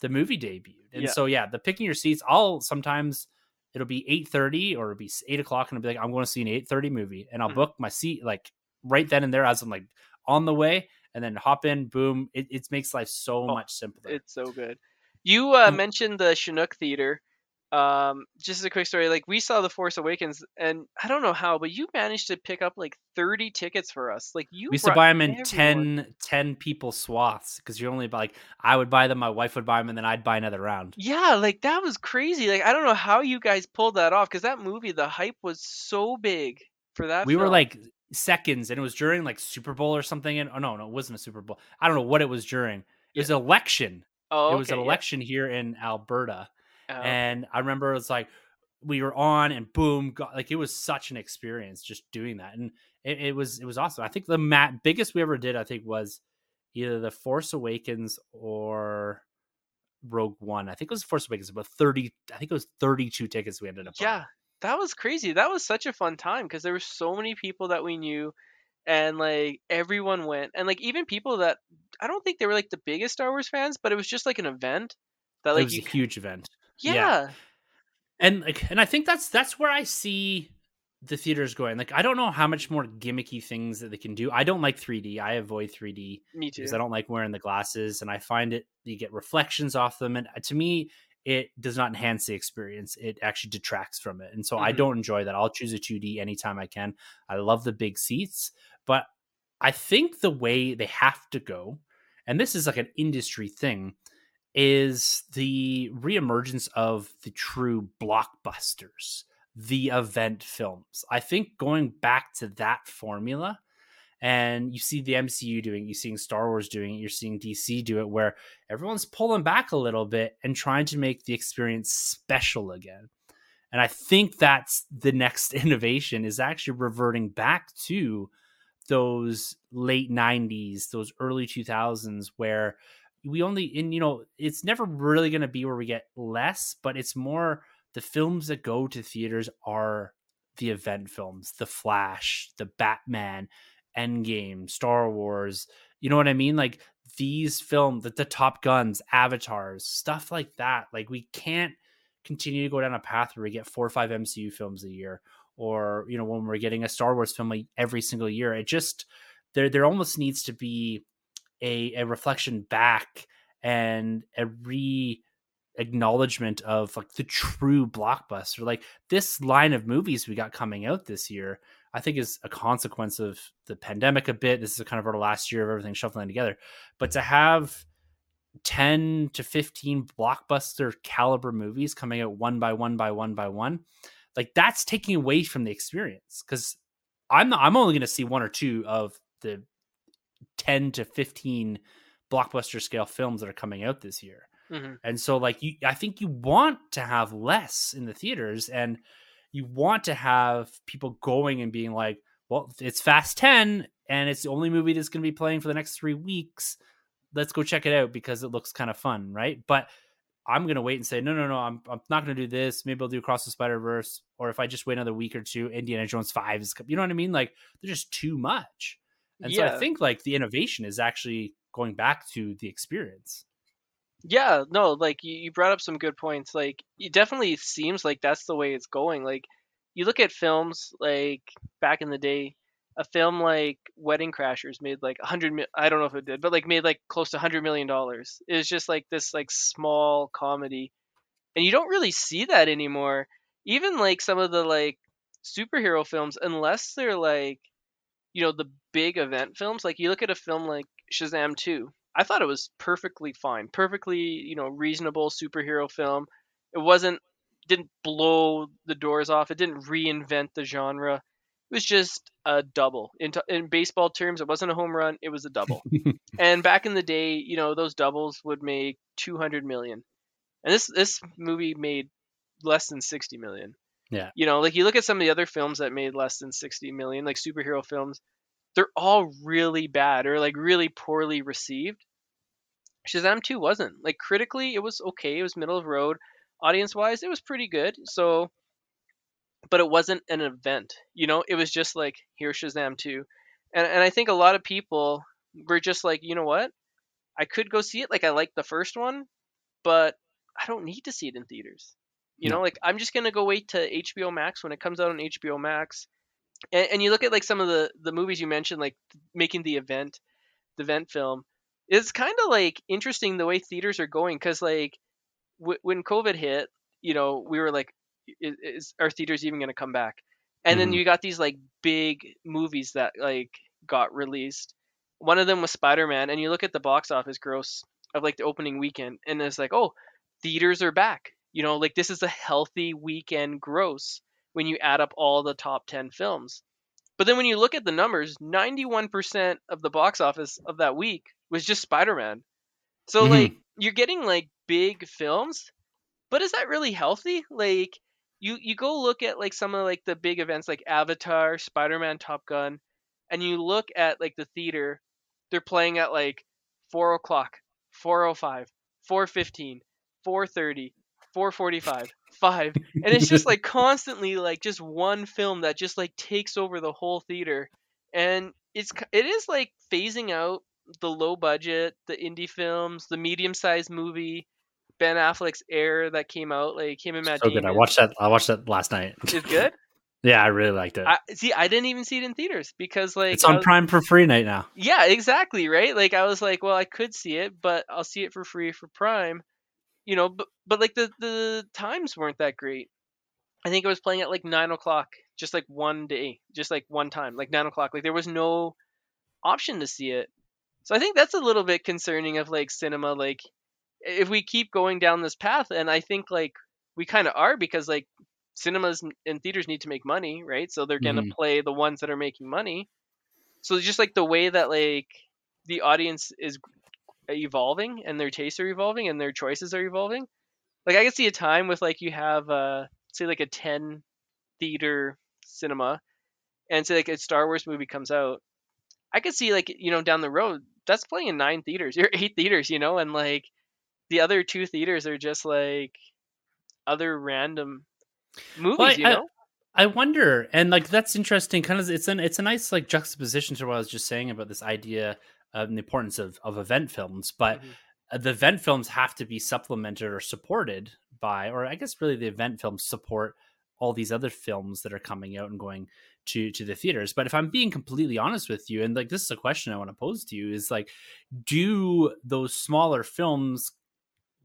the movie debuted. And yeah. so yeah, the picking your seats, I'll sometimes it'll be eight thirty or it'll be eight o'clock and I'll be like, I'm going to see an eight thirty movie, and I'll mm-hmm. book my seat like right then and there as I'm like on the way, and then hop in, boom. It, it makes life so oh, much simpler. It's so good. You uh, mentioned the Chinook Theater. Um, just as a quick story. Like we saw The Force Awakens, and I don't know how, but you managed to pick up like thirty tickets for us. Like you we used to buy them in everyone. 10, 10 people swaths because you're only like I would buy them, my wife would buy them, and then I'd buy another round. Yeah, like that was crazy. Like I don't know how you guys pulled that off because that movie, the hype was so big for that. we were like seconds, and it was during like Super Bowl or something. And oh no, no, it wasn't a Super Bowl. I don't know what it was during. It was election. oh, it was an okay, yeah. election here in Alberta. Oh, and I remember it's like we were on and boom, got, like it was such an experience just doing that, and it, it was it was awesome. I think the mat biggest we ever did, I think, was either the Force Awakens or Rogue One. I think it was Force Awakens, about thirty. I think it was thirty-two tickets we ended up. yeah, buying. that was crazy. That was such a fun time because there were so many people that we knew, and like everyone went, and like even people that I don't think they were like the biggest Star Wars fans, but it was just like an event that it like was you, a huge event. Yeah, yeah. and like and i think that's that's where i see the theaters going. Like i don't know how much more gimmicky things that they can do. I don't like 3d i avoid 3d me too. because i don't like wearing the glasses and i find it you get reflections off them and uh, to me it does not enhance the experience. It actually detracts from it and so i Mhm. don't enjoy that. I'll choose a 2d anytime i can. I love the big seats but i think the way they have to go and this is like an industry thing is the reemergence of the true blockbusters, the event films. I think going back to that formula, and you see the MCU doing, it, you're seeing Star Wars doing it, you're seeing DC do it, where everyone's pulling back a little bit and trying to make the experience special again. And I think that's the next innovation is actually reverting back to those late 90s, those early 2000s, where we only and you know it's never really going to be where we get less but it's more the films that go to theaters are the event films the flash the batman endgame star wars you know what i mean? Like these films the, the top guns avatars stuff like that. Like we can't continue to go down a path where we get four or five mcu films a year or you know when we're getting a star wars film like every single year. It just there there almost needs to be a, a reflection back and a re acknowledgement of like the true blockbuster. Like this line of movies we got coming out this year i think is a consequence of the pandemic a bit. This is kind of our last year of everything shuffling together. But to have 10 to 15 blockbuster caliber movies coming out one by one by one by one like that's taking away from the experience. Because i'm not, i'm only going to see one or two of the 10 to 15 blockbuster scale films that are coming out this year. Mhm. And so like you I think you want to have less in the theaters and you want to have people going and being like, well, it's Fast 10 and it's the only movie that's going to be playing for the next 3 weeks. Let's go check it out because it looks kind of fun, right? But I'm going to wait and say, no, no, no, I'm, I'm not going to do this. Maybe I'll do Across the Spider Verse. Or if I just wait another week or two, Indiana Jones 5 is, you know what I mean? Like, they're just too much. And so I think like the innovation is actually going back to the experience. Yeah, no, like you, you brought up some good points. Like it definitely seems like that's the way it's going. Like you look at films like back in the day, a film like Wedding Crashers made like a hundred. mi- I don't know if it did, but like made like close to hundred million dollars. It was just like this like small comedy, and you don't really see that anymore. Even like some of the like superhero films, unless they're like, you know, the big event films. Like you look at a film like Shazam two. I thought it was perfectly fine, perfectly you know reasonable superhero film. It wasn't didn't blow the doors off. It didn't reinvent the genre. It was just a double. In, t- in baseball terms, it wasn't a home run. It was a double. and back in the day, you know, those doubles would make 200 million. And this this movie made less than 60 million. Yeah. You know, like you look at some of the other films that made less than 60 million, like superhero films, they're all really bad or like really poorly received. Shazam 2 wasn't. Like critically, it was okay. It was middle of the road. Audience wise, it was pretty good. So but it wasn't an event. You know, it was just like here's Shazam 2. And and I think a lot of people were just like, you know what? I could go see it. Like I like the first one, but I don't need to see it in theaters. You know, like I'm just gonna go wait to HBO Max when it comes out on HBO Max. And, and you look at like some of the the movies you mentioned, like making the event, the event film. It's kind of like interesting the way theaters are going because like w- when COVID hit, you know, we were like, is, is our theaters even going to come back? And then Mhm. you got these like big movies that like got released. One of them was Spider Man, and you look at the box office gross of like the opening weekend, and it's like, oh, theaters are back. You know, like this is a healthy weekend gross when you add up all the top 10 films. But then when you look at the numbers, 91% of the box office of that week was just Spider-Man. So Mhm. like you're getting like big films, but is that really healthy? Like you you go look at like some of like the big events like Avatar, Spider-Man, Top Gun, and you look at like the theater, they're playing at like four o'clock, 405, 415, 430, 445, 5. And it's just like constantly like just one film that just like takes over the whole theater. And it's it is like phasing out the low budget, the indie films, the medium sized movie, Ben Affleck's Air that came out, like him and Matt so good. I watched that. I watched that last night. Is good. yeah, I really liked it. I see. I didn't even see it in theaters because like it's on was- Prime for free night now. Yeah, exactly, right? Like I was like, well, I could see it, but I'll see it for free for Prime. You know, but but like the the times weren't that great. I think it was playing at like nine o'clock, just like one day, just like one time, like nine o'clock. Like there was no option to see it. So I think that's a little bit concerning of like cinema. Like if we keep going down this path, and I think like we kind of are because like cinemas and theaters need to make money, right? So they're gonna Mhm. play the ones that are making money. So just like the way that like the audience is evolving and their tastes are evolving and their choices are evolving. Like I can see a time with like you have uh say like a 10 theater cinema and say like a Star Wars movie comes out. I could see like you know down the road that's playing in 9 theaters or 8 theaters, you know, and like the other two theaters are just like other random movies, Well, I- you I- know? I wonder, and like that's interesting. Kind of, it's an it's a nice like juxtaposition to what I was just saying about this idea of the importance of of event films. But Mhm. uh, the event films have to be supplemented or supported by, or I guess really the event films support all these other films that are coming out and going to to the theaters. But if I'm being completely honest with you, and like this is a question I want to pose to you, is like, do those smaller films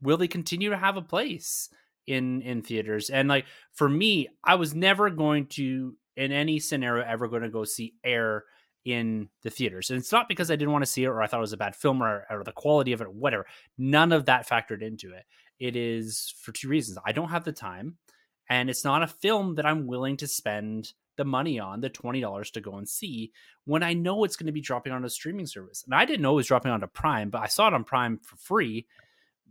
will they continue to have a place in in theaters? And like for me, I was never going to in any scenario ever going to go see Air in the theaters. And it's not because I didn't want to see it or I thought it was a bad film or, or the quality of it or whatever. None of that factored into it. It is for two reasons. I don't have the time and it's not a film that I'm willing to spend the money on, the $20 to go and see when I know it's going to be dropping on a streaming service. And I didn't know it was dropping onto Prime, but I saw it on Prime for free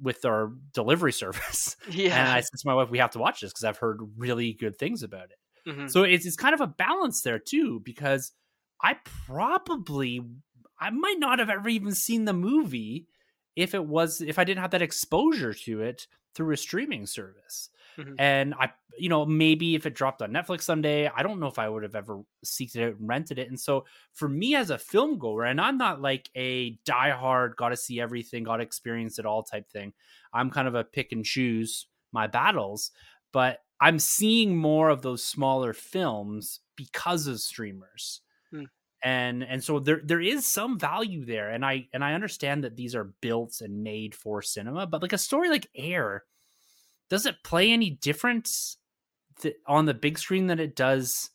with our delivery service. Yeah. And I said to my wife, we have to watch this because I've heard really good things about it. Mhm. So it's, it's kind of a balance there too, because I probably I might not have ever even seen the movie if it was if I didn't have that exposure to it through a streaming service. Mhm. And I you know, maybe if it dropped on Netflix someday, I don't know if I would have ever seeked it out and rented it. And so for me as a film goer, and I'm not like a diehard, gotta see everything, gotta experience it all type thing. I'm kind of a pick and choose my battles, but I'm seeing more of those smaller films because of streamers. And and so there there is some value there. And I and I understand that these are built and made for cinema, but like a story like Air, does it play any difference th- on the big screen than it does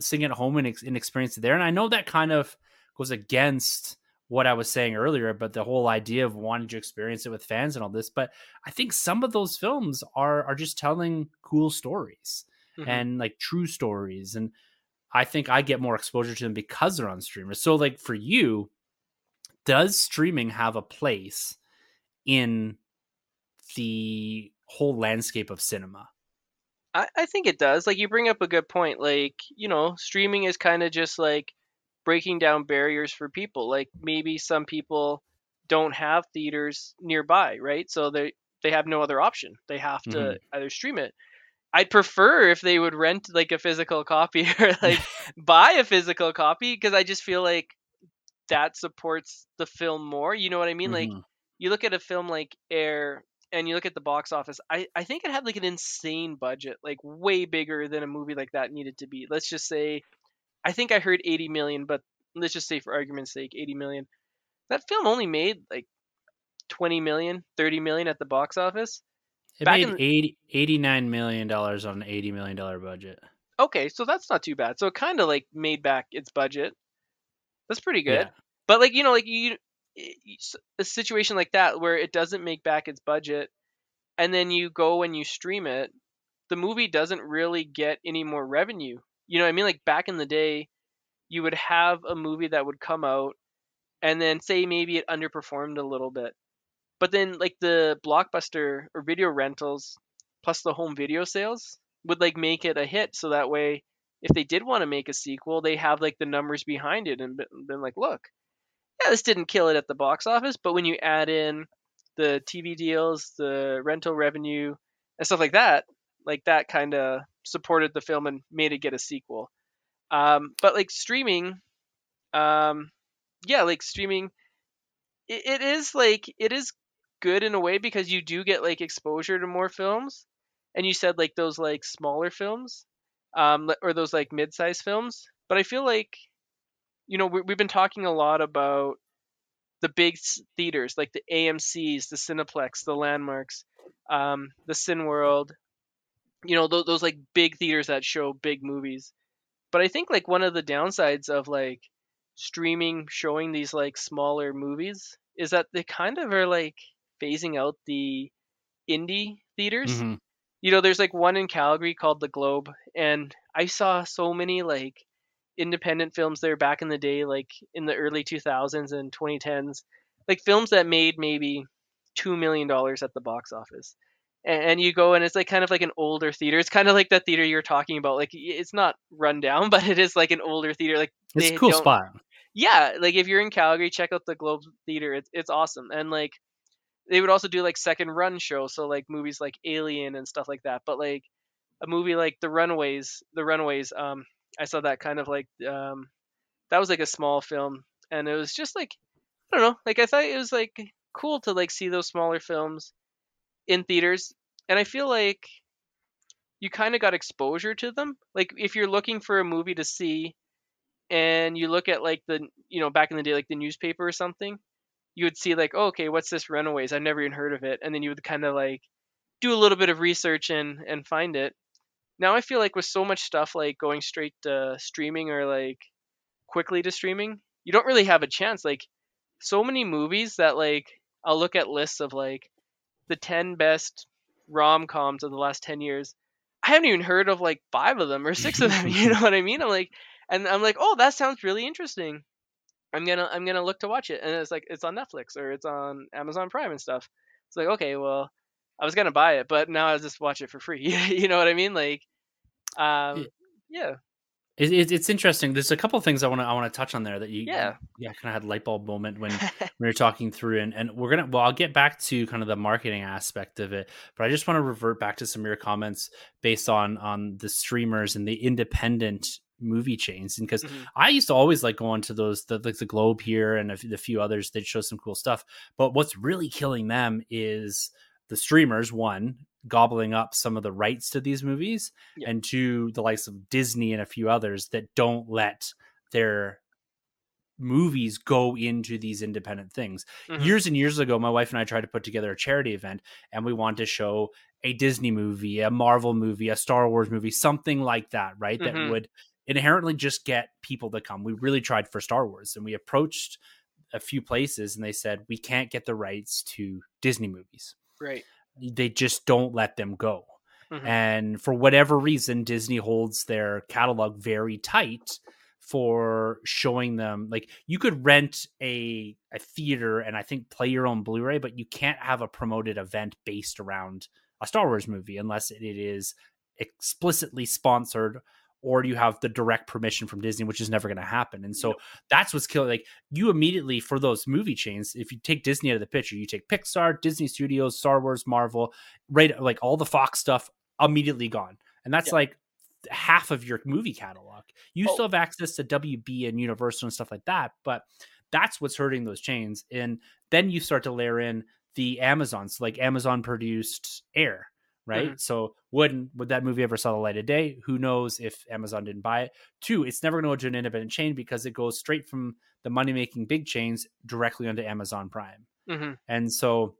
sing at home and, ex- and experience it there? And I know that kind of goes against what I was saying earlier but the whole idea of wanting to experience it with fans and all this. But I think some of those films are are just telling cool stories Mhm. and like true stories. And I think I get more exposure to them because they're on streamers. So like for you, does streaming have a place in the whole landscape of cinema? I, I think it does. Like you bring up a good point. Like, you know, streaming is kind of just like breaking down barriers for people. Like maybe some people don't have theaters nearby, right? So they they have no other option. They have to Mhm. either stream it. I'd prefer if they would rent like a physical copy or like buy a physical copy because I just feel like that supports the film more. You know what I mean? Like Mhm. you look at a film like Air and you look at the box office, I, I think it had like an insane budget, like way bigger than a movie like that needed to be. Let's just say, I think I heard 80 million, but let's just say for argument's sake, 80 million. That film only made like 20 million, 30 million at the box office. It Back made in 80, 89 million dollars on an eighty million dollar budget. Okay, so that's not too bad. So it kind of like made back its budget. That's pretty good. Yeah. But like you know, like you a situation like that where it doesn't make back its budget, and then you go and you stream it, the movie doesn't really get any more revenue. You know what I mean? Like back in the day, you would have a movie that would come out, and then say maybe it underperformed a little bit, but then like the blockbuster or video rentals plus the home video sales would like make it a hit so that way if they did want to make a sequel they have like the numbers behind it and been, like look yeah this didn't kill it at the box office but when you add in the tv deals the rental revenue and stuff like that like that kind of supported the film and made it get a sequel. Um, but like streaming um, yeah like streaming it, it is like it is good in a way because you do get like exposure to more films and you said like those like smaller films um or those like mid-sized films but i feel like you know we, we've been talking a lot about the big theaters like the amcs the cineplex the landmarks um the cineworld you know those, those like big theaters that show big movies but i think like one of the downsides of like streaming showing these like smaller movies is that they kind of are like phasing out the indie theaters. Mhm. you know there's like one in calgary called the globe and i saw so many like independent films there back in the day like in the early 2000s and 2010s like films that made maybe two million dollars at the box office. And, and you go and it's like kind of like an older theater. It's kind of like that theater you're talking about like it's not run down but it is like an older theater like It's a cool spot. yeah like if you're in calgary check out the globe theater. It's, it's awesome. And like they would also do like second run shows so like movies like alien and stuff like that but like a movie like the runaways the runaways um i saw that kind of like um that was like a small film and it was just like i don't know like i thought it was like cool to like see those smaller films in theaters and i feel like you kind of got exposure to them like if you're looking for a movie to see and you look at like the you know back in the day like the newspaper or something you would see like oh, okay what's this runaways? I've never even heard of it. And then you would kind of like do a little bit of research and and find it. Now i feel like with so much stuff like going straight to streaming or like quickly to streaming you don't really have a chance. Like so many movies that like i'll look at lists of like the 10 best rom-coms of the last 10 years i haven't even heard of like five of them or six of them you know what i mean? I'm like and i'm like oh that sounds really interesting i'm gonna i'm gonna look to watch it and it's like it's on netflix or it's on amazon prime and stuff it's like okay well i was gonna buy it but now i'll just watch it for free you know what i mean like um yeah It, it, it's interesting. There's a couple things I want to I want to touch on there that you Yeah. yeah kind of had light bulb moment when we were talking through and and we're gonna well I'll get back to kind of the marketing aspect of it, but I just want to revert back to some of your comments based on on the streamers and the independent movie chains and because Mhm. I used to always like going to those the like the Globe here and a, f- the few others that show some cool stuff. But what's really killing them is the streamers. One gobbling up some of the rights to these movies, Yeah. and two the likes of Disney and a few others that don't let their movies go into these independent things. Mhm. Years and years ago, my wife and I tried to put together a charity event, and we wanted to show a Disney movie, a Marvel movie, a Star Wars movie, something like that, right? That Mhm. would inherently just get people to come. We really tried for Star Wars, and we approached a few places, and they said we can't get the rights to Disney movies. right They just don't let them go. Mhm. And for whatever reason, Disney holds their catalog very tight for showing them like you could rent a a theater and I think play your own Blu-ray, but you can't have a promoted event based around a Star Wars movie unless it is explicitly sponsored or you have the direct permission from Disney, which is never going to happen. And so that's what's killing. Like you immediately for those movie chains, if you take Disney out of the picture, you take Pixar, Disney Studios, Star Wars, Marvel, right? Like all the Fox stuff immediately gone, and that's Yeah. like half of your movie catalog. You Oh. still have access to WB and Universal and stuff like that, but that's what's hurting those chains. And then you start to layer in the Amazons, like Amazon produced Air, right? So wouldn't would that movie ever saw the light of day? Who knows if Amazon didn't buy it? Two, it's never going to go to an independent chain because it goes straight from the money making big chains directly onto Amazon Prime. Mhm. And so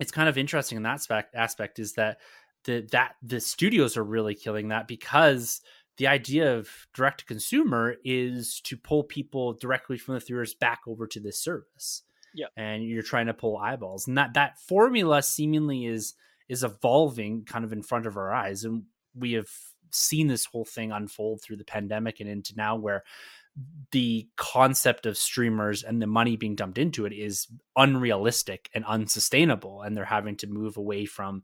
it's kind of interesting in that aspect aspect is that the that the studios are really killing that because the idea of direct to consumer is to pull people directly from the theaters back over to this service. Yeah. And you're trying to pull eyeballs. And that that formula seemingly is is evolving kind of in front of our eyes. And we have seen this whole thing unfold through the pandemic and into now where the concept of streamers and the money being dumped into it is unrealistic and unsustainable and they're having to move away from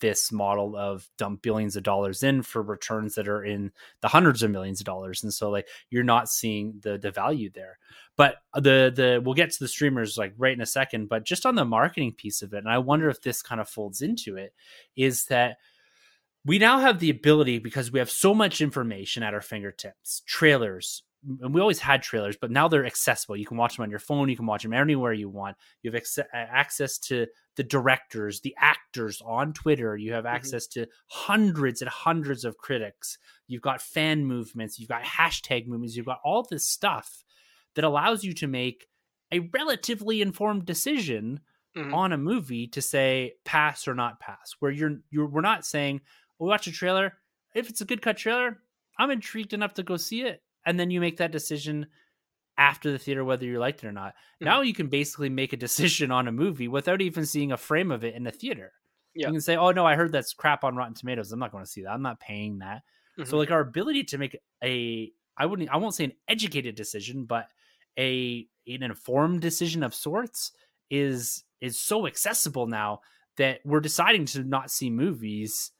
this model of dump billions of dollars in for returns that are in the hundreds of millions of dollars. And so like you're not seeing the the value there. But uh, the the we'll get to the streamers like right in a second but just on the marketing piece of it and i wonder if this kind of folds into it is that we now have the ability because we have so much information at our fingertips trailers and we always had trailers, but now they're accessible. You can watch them on your phone. You can watch them anywhere you want. You have ex- access to the directors, the actors on Twitter. You have mm-hmm. access to hundreds and hundreds of critics. You've got fan movements. You've got hashtag movements. You've got all this stuff that allows you to make a relatively informed decision mm-hmm. on a movie to say pass or not pass. Where you're you're we're not saying we watch a trailer. If it's a good cut trailer, I'm intrigued enough to go see it and then you make that decision after the theater whether you liked it or not. Mm-hmm. Now you can basically make a decision on a movie without even seeing a frame of it in the theater. Yeah. You can say, "Oh no, I heard that's crap on Rotten Tomatoes. I'm not going to see that. I'm not paying that." Mm-hmm. So like our ability to make a I wouldn't I won't say an educated decision, but a an informed decision of sorts is is so accessible now that we're deciding to not see movies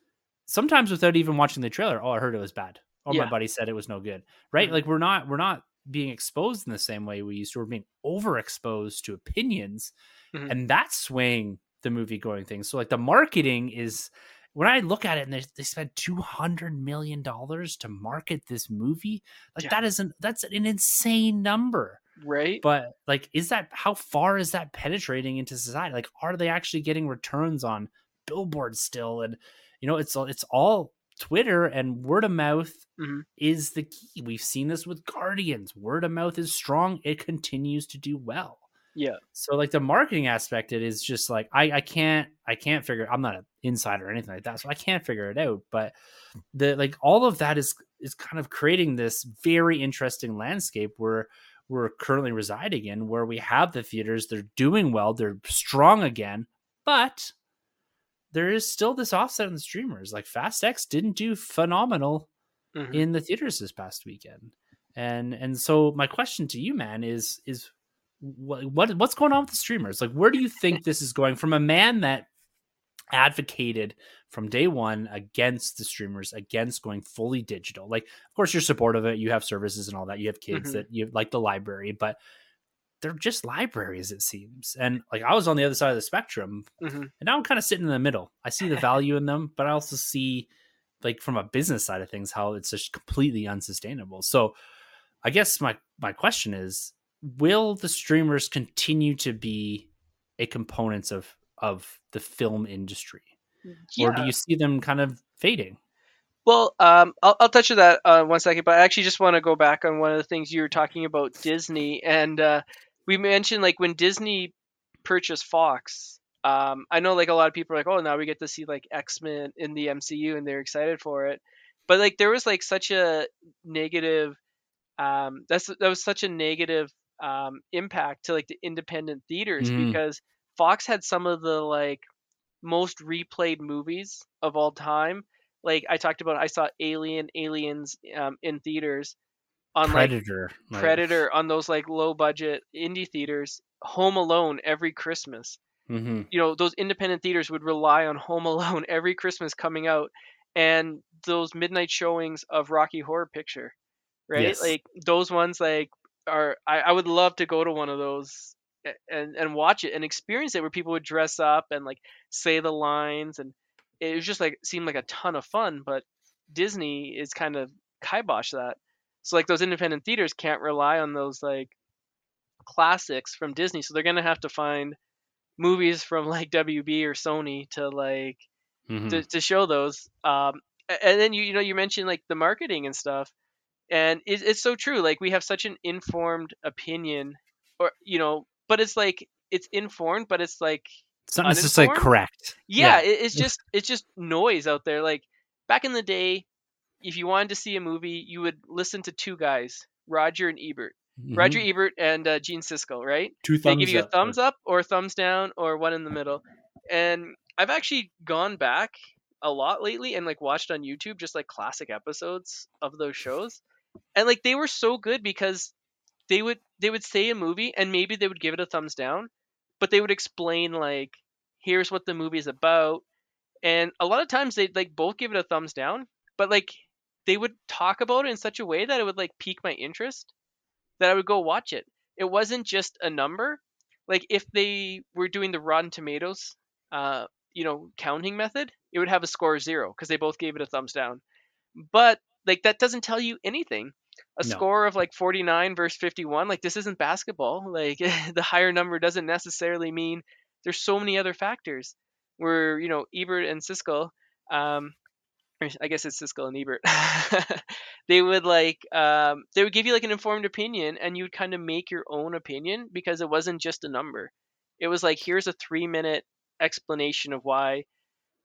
sometimes without even watching the trailer. Oh, I heard it was bad or yeah. my buddy said it was no good right mm-hmm. like we're not we're not being exposed in the same way we used to we're being overexposed to opinions mm-hmm. and that's swaying the movie going thing so like the marketing is when i look at it and they, they spent 200 million dollars to market this movie like yeah. that isn't that's an insane number right but like is that how far is that penetrating into society like are they actually getting returns on billboards still and you know it's it's all Twitter and word of mouth mm-hmm. is the key. We've seen this with Guardians. Word of mouth is strong. It continues to do well. Yeah. So like the marketing aspect, it is just like I I can't I can't figure. I'm not an insider or anything like that, so I can't figure it out. But the like all of that is is kind of creating this very interesting landscape where we're currently residing in, where we have the theaters. They're doing well. They're strong again, but there is still this offset in the streamers. Like Fast X didn't do phenomenal mm-hmm. in the theaters this past weekend. And and so my question to you, man, is is what, what what's going on with the streamers? Like, where do you think this is going from a man that advocated from day one against the streamers, against going fully digital? Like, of course, you're supportive of it. You have services and all that. You have kids mm-hmm. that you like the library, but they're just libraries it seems and like i was on the other side of the spectrum mm-hmm. and now i'm kind of sitting in the middle i see the value in them but i also see like from a business side of things how it's just completely unsustainable so i guess my my question is will the streamers continue to be a component of of the film industry yeah. or do you see them kind of fading well, um, I'll, I'll touch on that uh, one second, but I actually just want to go back on one of the things you were talking about Disney, and uh, we mentioned like when Disney purchased Fox. Um, I know like a lot of people are like, oh, now we get to see like X Men in the MCU, and they're excited for it. But like there was like such a negative. Um, that's that was such a negative um, impact to like the independent theaters mm. because Fox had some of the like most replayed movies of all time. Like I talked about, I saw Alien, Aliens um, in theaters, on Predator, like Predator on those like low budget indie theaters, Home Alone every Christmas. Mm-hmm. You know, those independent theaters would rely on Home Alone every Christmas coming out, and those midnight showings of Rocky Horror Picture, right? Yes. Like those ones, like are I, I would love to go to one of those and and watch it and experience it where people would dress up and like say the lines and it was just like seemed like a ton of fun. But Disney is kind of kibosh that so like those independent theaters can't rely on those like classics from Disney, so they're gonna have to find movies from like WB or Sony to like mm-hmm. to, to show those. Um, and then you you know you mentioned like the marketing and stuff, and it, it's so true. Like we have such an informed opinion, or you know, but it's like it's informed, but it's like it's just like uninformed. correct. yeah, It, it's just it's just noise out there like back in the day if you wanted to see a movie you would listen to two guys roger and ebert. Mhm. roger ebert and uh, gene siskel right? Two they give you a up. thumbs up or a thumbs down or one in the middle. And i've actually gone back a lot lately and like watched on youtube just like classic episodes of those shows. And like they were so good because they would they would say a movie and maybe they would give it a thumbs down but they would explain like here's what the movie is about. And a lot of times they'd like both give it a thumbs down but like they would talk about it in such a way that it would like pique my interest that i would go watch it. It wasn't just a number. Like if they were doing the rotten tomatoes uh you know counting method it would have a score of zero because they both gave it a thumbs down. But like that doesn't tell you anything. A No. score of like 49 versus 51 like this isn't basketball. Like the higher number doesn't necessarily mean there's so many other factors where you know ebert and siskel um i guess it's siskel and ebert they would like um they would give you like an informed opinion and you would kind of make your own opinion because it wasn't just a number it was like here's a three minute explanation of why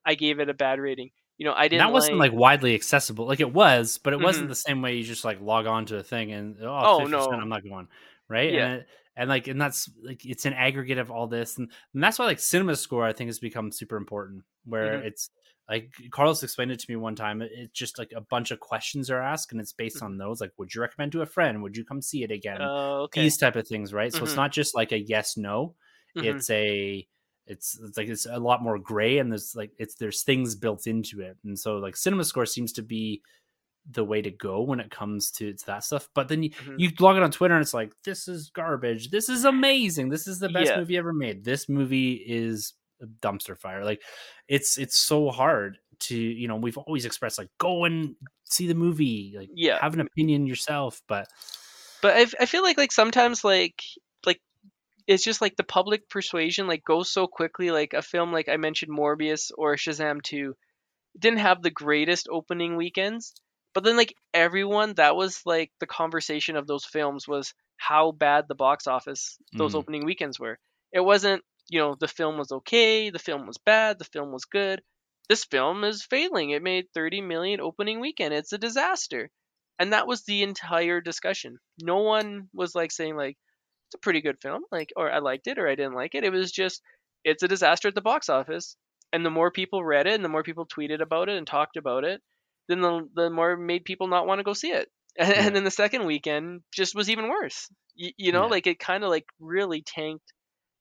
i gave it a bad rating you know i didn't that wasn't like widely accessible. Like it was, but it wasn't Mhm. the same way you just like log on to a thing and oh, Oh, 50%, no. I'm not going. Right. Yeah. And, and like, and that's like, it's an aggregate of all this. And, and that's why like cinema score, I think has become super important where Mhm. it's like Carlos explained it to me one time. It's just like a bunch of questions are asked and it's based Mm-hmm. on those. Like, would you recommend to a friend? Would you come see it again? Oh, okay. These type of things. Right. So it's Mhm. not just like a yes, no, Mhm. it's a it's it's like it's a lot more gray and there's like it's there's things built into it and so like cinema score seems to be the way to go when it comes to, to that stuff but then you, Mhm. you log it on twitter and it's like this is garbage this is amazing this is the best Yeah. movie ever made this movie is dumpster fire like it's it's so hard to you know we've always expressed like go and see the movie like Yeah. have an opinion yourself but but I, I feel like like sometimes like like it's just like the public persuasion like goes so quickly like a film like i mentioned morbius or shazam 2 didn't have the greatest opening weekends but then like everyone that was like the conversation of those films was how bad the box office those Mm. opening weekends were it wasn't you know the film was okay the film was bad the film was good. This film is failing. It made 30 million opening weekend. It's a disaster. And that was the entire discussion. No one was like saying like it's a pretty good film like or i liked it or i didn't like it. It was just it's a disaster at the box office. And the more people read it and the more people tweeted about it and talked about it then the, the more made people not want to go see it. And, Yeah. then the second weekend just was even worse. You, you know Yeah. like it kind of like really tanked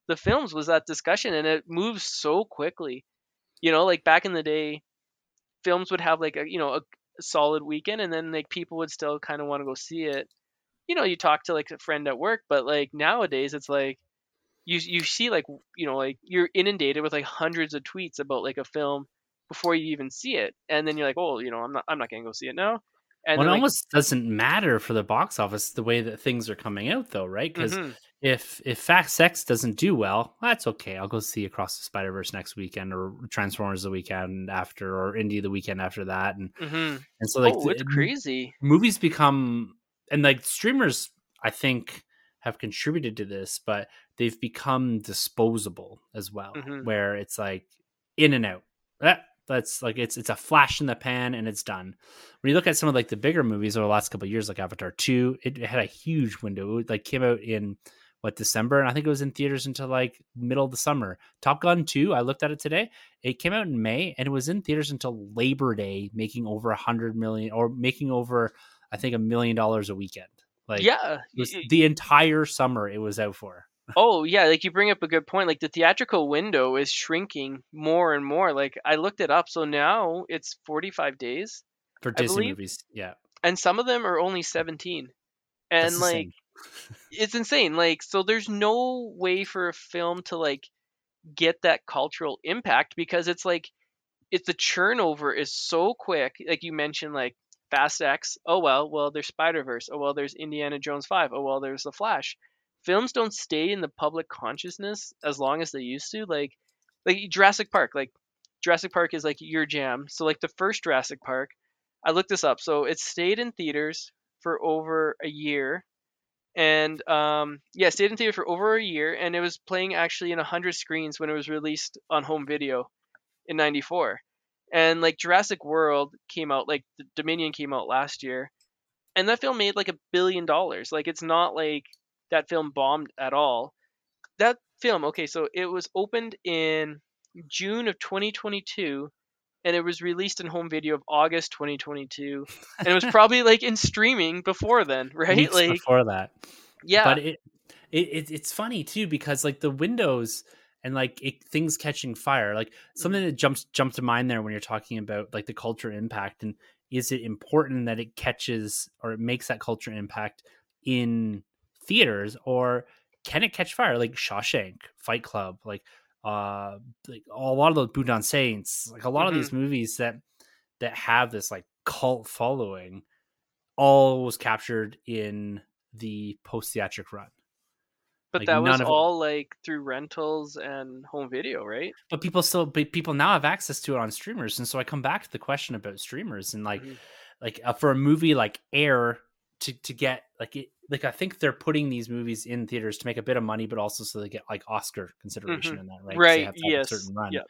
the films was that discussion and it moves so quickly. You know like back in the day films would have like a you know a solid weekend and then like people would still kind of want to go see it. You know you talk to like a friend at work but like nowadays it's like you you see like you know like you're inundated with like hundreds of tweets about like a film before you even see it and then you're like oh you know i'm not i'm not gonna go see it now. And well, it like, almost doesn't matter for the box office the way that things are coming out though right? Because mhm, if if Fast X doesn't do well, that's okay. I'll go see Across the Spider Verse next weekend, or Transformers the weekend after, or Indie the weekend after that, and mhm. and so like oh the- it's crazy movies become and like streamers, I think have contributed to this, but they've become disposable as well, Mhm. where it's like in and out. That that's like it's it's a flash in the pan and it's done. When you look at some of like the bigger movies over the last couple of years, like Avatar two, it had a huge window. It like came out in what December, and I think it was in theaters until like middle of the summer. Top Gun two, I looked at it today. It came out in May, and it was in theaters until Labor Day, making over a hundred million or making over I think a million dollars a weekend. Like yeah the entire summer it was out for. Oh yeah, like you bring up a good point. Like the theatrical window is shrinking more and more. Like I looked it up, so now it's 45 days, For Disney movies, yeah, and some of them are only 17. And like. It's insane. Like so, there's no way for a film to like get that cultural impact because it's like it's the turnover is so quick. Like you mentioned, like Fast X. Oh well, well there's Spider Verse. Oh well, there's Indiana Jones Five. Oh well, there's The Flash. Films don't stay in the public consciousness as long as they used to. Like like Jurassic Park. Like Jurassic Park is like your jam. So like the first Jurassic Park, I looked this up. So it stayed in theaters for over a year, and um, yeah, stayed in theater for over a year, and it was playing actually in hundred screens when it was released on home video in '94. And like Jurassic World came out, like Dominion came out last year, and that film made like a billion dollars. Like it's not like that film bombed at all. That film, okay, so it was opened in June of 2022 and it was released in home video of August 2022 and it was probably like in streaming before then, right? Weeks like before that. yeah. But it, it it it's funny too because like the windows and like it, things catching fire, like mm-hmm. something that jumps jumps to mind there when you're talking about like the culture impact and is it important that it catches or it makes that culture impact in theaters or can it catch fire like Shawshank, Fight Club, like uh like a lot of those Boondock Saints, like a lot of these movies that that have this like cult following all was captured in the post theatric run. but like, that was all like through rentals and home video, right? But people still but people now have access to it on streamers and so I come back to the question about streamers and like Mhm. like uh, for a movie like Air to to get like it like I think they're putting these movies in theaters to make a bit of money but also so they get like Oscar consideration mm-hmm. in that, right? Right, have have a yes, certain run. yeah.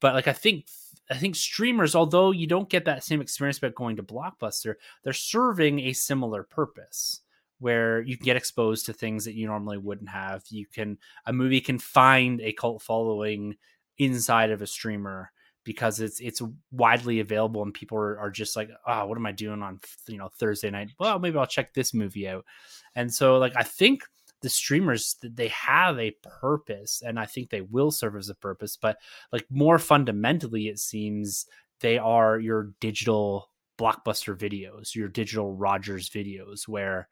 But like I think I think streamers, although you don't get that same experience about going to Blockbuster, they're serving a similar purpose where you can get exposed to things that you normally wouldn't have. You can a movie can find a cult following inside of a streamer because it's it's widely available and people are, are just like, oh, what am I doing on you know Thursday night? Well, maybe I'll check this movie out. And so like I think the streamers they have a purpose and I think they will serve as a purpose, but like more fundamentally it seems they are your digital blockbuster videos, your digital Rogers videos where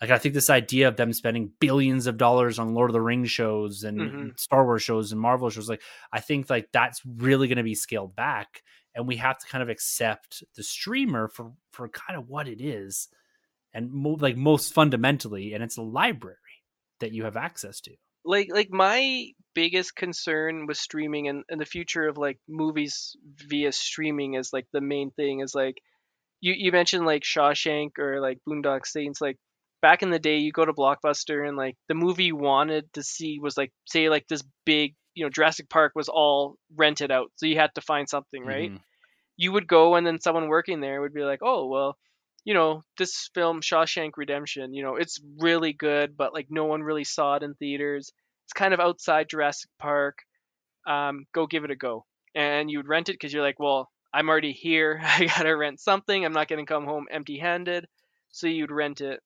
like I think this idea of them spending billions of dollars on Lord of the Rings shows and Mhm. Star Wars shows and Marvel shows, like I think like that's really going to be scaled back, and we have to kind of accept the streamer for for kind of what it is, and mo- like most fundamentally, and it's a library that you have access to. like like my biggest concern with streaming and, and the future of like movies via streaming is like the main thing is like you, you mentioned like Shawshank or like Boondock Saints like back in the day you go to Blockbuster and like the movie you wanted to see was like say like this big you know Jurassic Park was all rented out so you had to find something right Mhm. you would go and then someone working there would be like, "Oh, well, you know, this film Shawshank Redemption, you know, it's really good, but like no one really saw it in theaters. It's kind of outside Jurassic Park. Um, go give it a go." And you'd rent it because you're like, "Well, I'm already here. I gotta rent something. I'm not gonna come home empty-handed." So you'd rent it.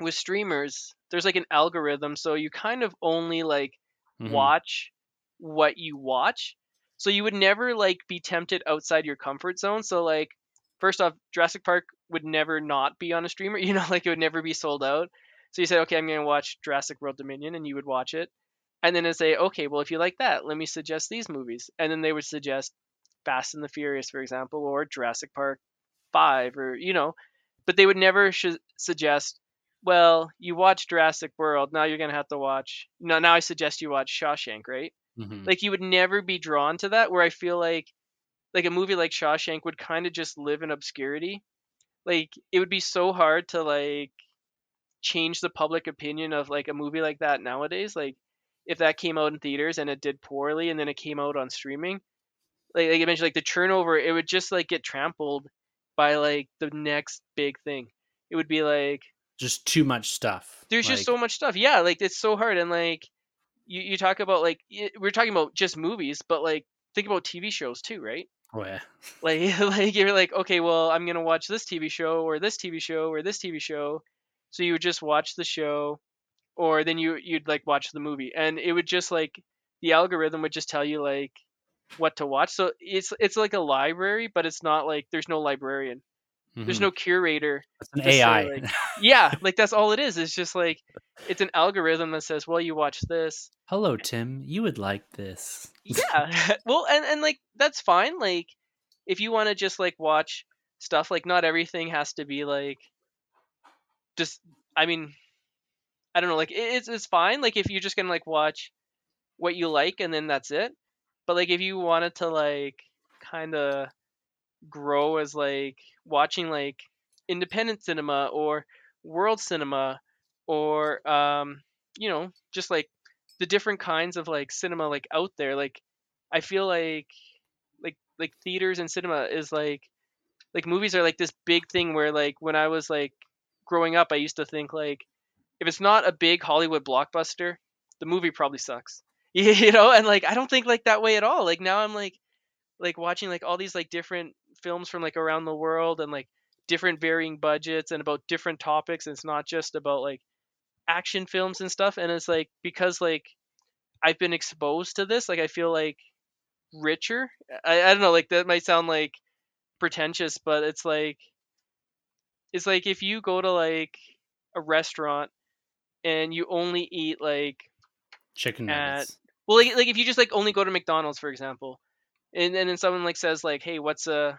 With streamers, there's like an algorithm, so you kind of only like Mhm. watch what you watch. So you would never like be tempted outside your comfort zone. So like first off, Jurassic Park would never not be on a streamer, you know, like it would never be sold out. So you say, okay, I'm gonna watch Jurassic World Dominion and you would watch it. And then it'd say, okay, well if you like that, let me suggest these movies. And then they would suggest Fast and the Furious, for example, or Jurassic Park five or you know, but they would never sh- suggest well, you watch Jurassic World, now you're gonna have to watch. No, now I suggest you watch Shawshank, right? Mhm. Like you would never be drawn to that. Where I feel like, like a movie like Shawshank would kind of just live in obscurity. Like it would be so hard to like change the public opinion of like a movie like that nowadays. Like if that came out in theaters and it did poorly, and then it came out on streaming, like like I mentioned, like the turnover, it would just like get trampled by like the next big thing. It would be like Just too much stuff. there's Like, just so much stuff. Yeah, like it's so hard, and like you, you talk about like we're talking about just movies, but like think about TV shows too, right? Oh yeah. Like like you're like okay, well I'm gonna watch this TV show or this TV show or this TV show, so you would just watch the show, or then you you'd like watch the movie, and it would just like the algorithm would just tell you like what to watch. So it's it's like a library, but it's not like there's no librarian, there's Mhm. no curator It's an to say, AI. like- yeah like that's all it is it's just like it's an algorithm that says well you watch this Hello, Tim. You would like this. yeah well and, and like that's fine like if you want to just like watch stuff like not everything has to be like just i mean i don't know like it's, it's fine like if you're just gonna like watch what you like and then that's it but like if you wanted to like kind of grow as like watching like independent cinema or world cinema or um, you know, just like the different kinds of like cinema like out there. Like I feel like like like theaters and cinema is like like movies are like this big thing where like when I was like growing up I used to think like if it's not a big Hollywood blockbuster, the movie probably sucks. you know, and like I don't think like that way at all. Like now I'm like like watching like all these like different films from like around the world and like different varying budgets and about different topics. And it's not just about like action films and stuff. And it's like because like I've been exposed to this, like I feel like richer. I, I don't know, like that might sound like pretentious, but it's like it's like if you go to like a restaurant and you only eat like chicken at nuggets. well like, like if you just like only go to McDonald's for example and, and then someone like says like hey what's a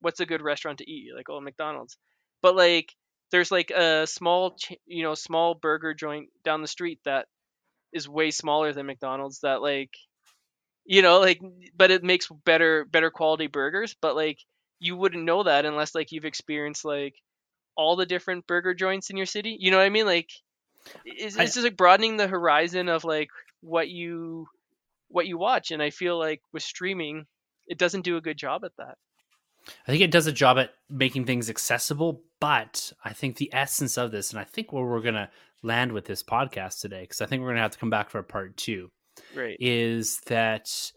what's a good restaurant to eat? You're like oh McDonald's. But like there's like a small ch- you know small burger joint down the street that is way smaller than McDonald's that like you know like but it makes better better quality burgers but like you wouldn't know that unless like you've experienced like all the different burger joints in your city. You know what i mean? Like it's, I- it's just like broadening the horizon of like what you what you watch and i feel like with streaming it doesn't do a good job at that I think it does a job at making things accessible, but I think the essence of this, and I think where we're gonna land with this podcast today, because I think we're gonna have to come back for a part two, right is that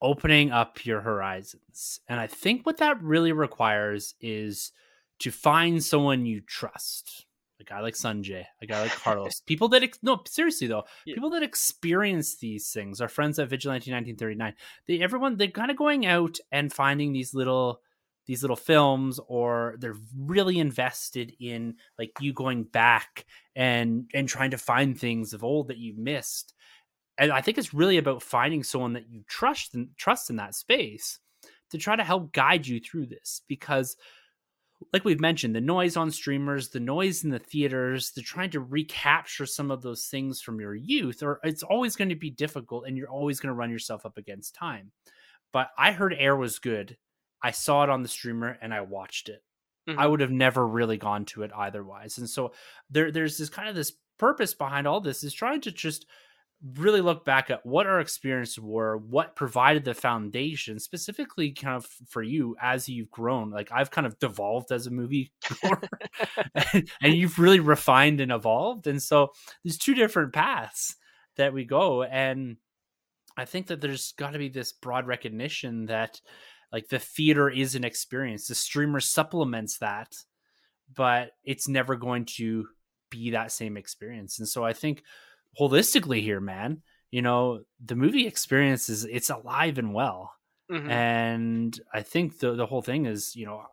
opening up your horizons. And I think what that really requires is to find someone you trust. A guy like Sanjay, a guy like Carlos, people that ex- no seriously though, Yeah. people that experience these things. Our friends at Vigilante 1939, they everyone they're kind of going out and finding these little these little films, or they're really invested in like you going back and and trying to find things of old that you missed and I think it's really about finding someone that you trust and trust in that space to try to help guide you through this because like we've mentioned the noise on streamers the noise in the theaters the trying to recapture some of those things from your youth or it's always going to be difficult and you're always going to run yourself up against time but i heard air was good i saw it on the streamer and i watched it Mhm. I would have never really gone to it otherwise. And so there there's this kind of this purpose behind all this is trying to just really look back at what our experiences were, what provided the foundation, specifically kind of for you as you've grown. Like I've kind of devolved as a movie and, and you've really refined and evolved. And so there's two different paths that we go. And I think that there's got to be this broad recognition that like the theater is an experience. The streamer supplements that, but it's never going to be that same experience. And so I think holistically here, man, you know, the movie experience is it's alive and well. Mhm. And I think the the whole thing is, you know,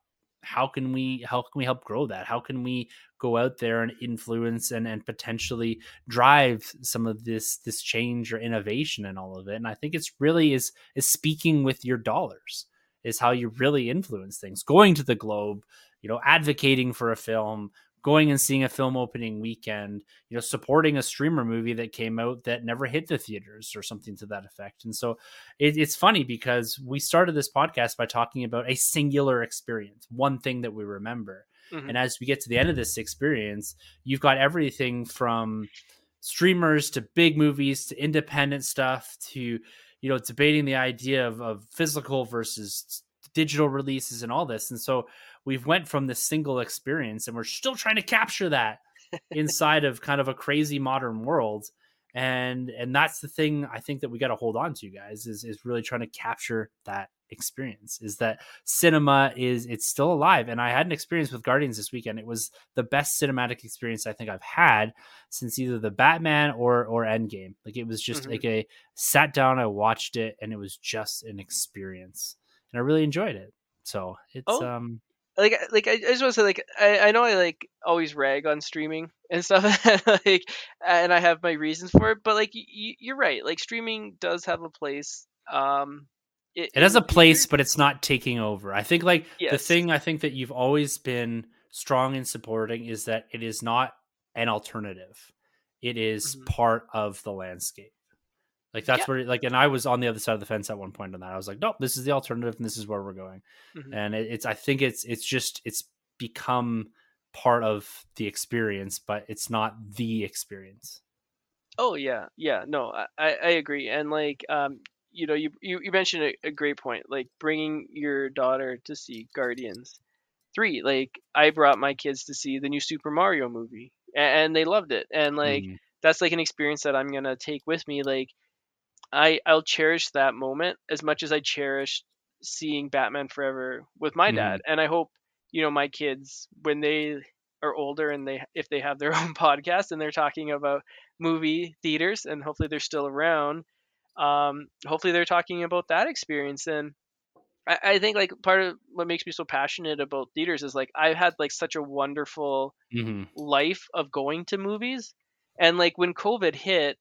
how can we how can we help grow that? How can we go out there and influence and and potentially drive some of this this change or innovation and all of it? And I think it's really is is speaking with your dollars is how you really influence things. Going to the Globe, you know, advocating for a film, going and seeing a film opening weekend, you know, supporting a streamer movie that came out that never hit the theaters or something to that effect. And so it, it's funny because we started this podcast by talking about a singular experience, one thing that we remember. Mhm. And as we get to the end of this experience, you've got everything from streamers to big movies to independent stuff to you know debating the idea of, of physical versus digital releases and all this and so we've went from this single experience and we're still trying to capture that inside of kind of a crazy modern world. And and that's the thing i think that we got to hold on to guys is is really trying to capture that experience is that cinema is it's still alive. And i had an experience with guardians this weekend. It was the best cinematic experience i think i've had since either the batman or or endgame. Like it was just Mhm. like a sat down i watched it and it was just an experience. And i really enjoyed it. So it's Oh. um like like I, I just want to say like I, I know I like always rag on streaming and stuff like and I have my reasons for it but like y- you're right like streaming does have a place um it has a place but it's not taking over. I think like the thing i think that you've always been strong in supporting is that it is not an alternative. It is Mhm. part of the landscape like that's Yeah. where like and i was on the other side of the fence at one point on that i was like nope this is the alternative and this is where we're going Mhm. and it, it's i think it's it's just it's become part of the experience, but it's not the experience. Oh yeah, yeah. No, I, I agree. And like, um, you know, you you, you mentioned a, a great point, like bringing your daughter to see Guardians three. Like, I brought my kids to see the new Super Mario movie, and, and they loved it. And like, Mhm. that's like an experience that I'm gonna take with me. Like, I I'll cherish that moment as much as I cherished seeing Batman Forever with my Mhm. dad. And I hope you know my kids when they are older and they if they have their own podcast and they're talking about movie theaters and hopefully they're still around. Um, hopefully they're talking about that experience and I, I think like part of what makes me so passionate about theaters is like I've had like such a wonderful hmm life of going to movies and like when covid hit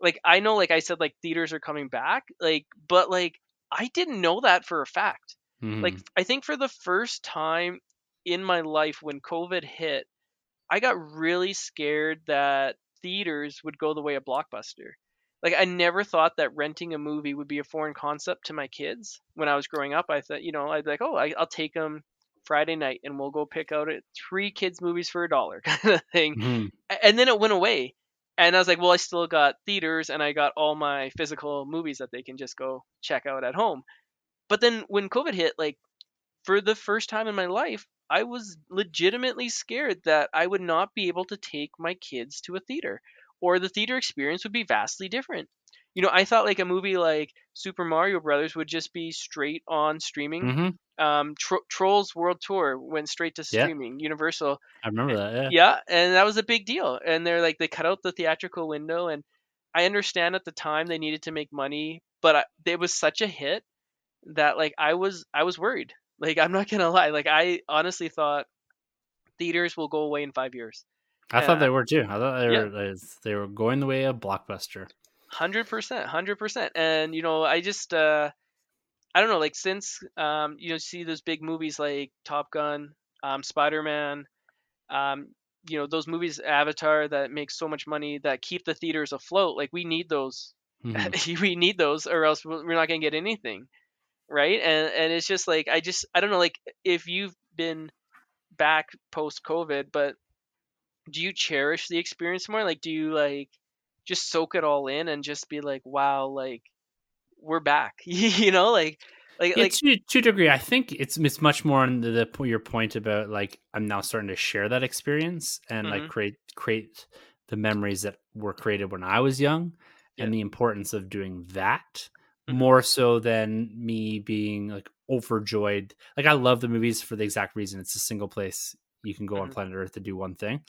like i know like i said like theaters are coming back like but like i didn't know that for a fact. Like hmm i think for the first time in my life when covid hit i got really scared that theaters would go the way of blockbuster. Like i never thought that renting a movie would be a foreign concept to my kids when i was growing up. I thought you know i'd be like oh I, i'll take them friday night and we'll go pick out three kids movies for a dollar kind of thing. Hmm and then it went away and i was like well i still got theaters and i got all my physical movies that they can just go check out at home. But then when covid hit like for the first time in my life i was legitimately scared that i would not be able to take my kids to a theater or the theater experience would be vastly different you know i thought like a movie like super mario brothers would just be straight on streaming hmm um Tro- trolls world tour went straight to Yeah. streaming universal I remember that. Yeah. yeah, and that was a big deal. And they're like they cut out the theatrical window, and I understand at the time they needed to make money, but I, it was such a hit that like I was I was worried. Like I'm not gonna lie, like I honestly thought theaters will go away in five years. I thought they were too. I thought they yeah. were they were going the way of blockbuster. Hundred percent, hundred percent. And you know, I just uh I don't know, like since um you know see those big movies like Top Gun, um, Spider Man, um, you know those movies Avatar that make so much money that keep the theaters afloat. Like we need those, Mhm. we need those, or else we're we're not gonna get anything, right? And and it's just like I just I don't know, like if you've been back post COVID, but do you cherish the experience more? Like, do you like just soak it all in and just be like, wow, like we're back, you know, like like Yeah, like to to a degree, I think it's it's much more on the, the your point about like I'm now starting to share that experience and like Mhm. create create the memories that were created when I was young, Yeah. and the importance of doing that Mhm. more so than me being like overjoyed. Like I love the movies for the exact reason it's a single place you can go on Mhm. planet Earth to do one thing,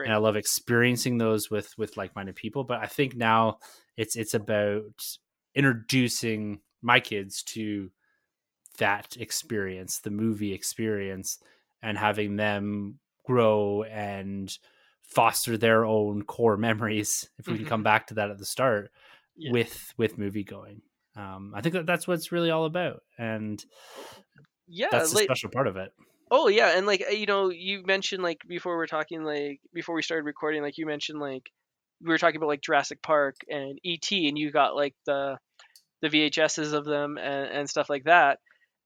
Right. and I love experiencing those with with like minded people. But I think now it's it's about introducing my kids to that experience, the movie experience, and having them grow and foster their own core memories. If we can come Mhm. back to that at the start Yeah. with with movie going, um, I think that that's what it's really all about, and yeah, that's the like special part of it. Oh yeah, and like uh, you know, you mentioned like before we are talking like before we started recording, like you mentioned like we were talking about like Jurassic Park and ET, and you got like the the VHSs of them and, and stuff like that.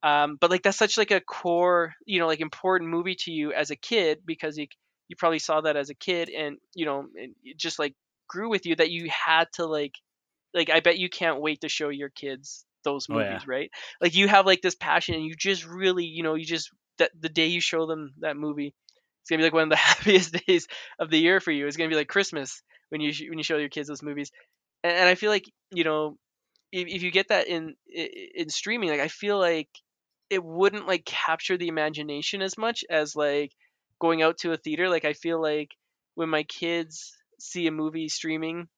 Um, but like that's such like a core, you know, like important movie to you as a kid because you you probably saw that as a kid, and you know, and it just like grew with you that you had to like like I bet you can't wait to show your kids those Oh, yeah. movies, right? Like you have like this passion and you just really, you know, you just that the day you show them that movie, it's gonna be like one of the happiest days of the year for you. It's gonna be like Christmas when you when you show your kids those movies, and, and I feel like you know if, if you get that in in streaming, like I feel like it wouldn't like capture the imagination as much as like going out to a theater. Like I feel like when my kids see a movie streaming,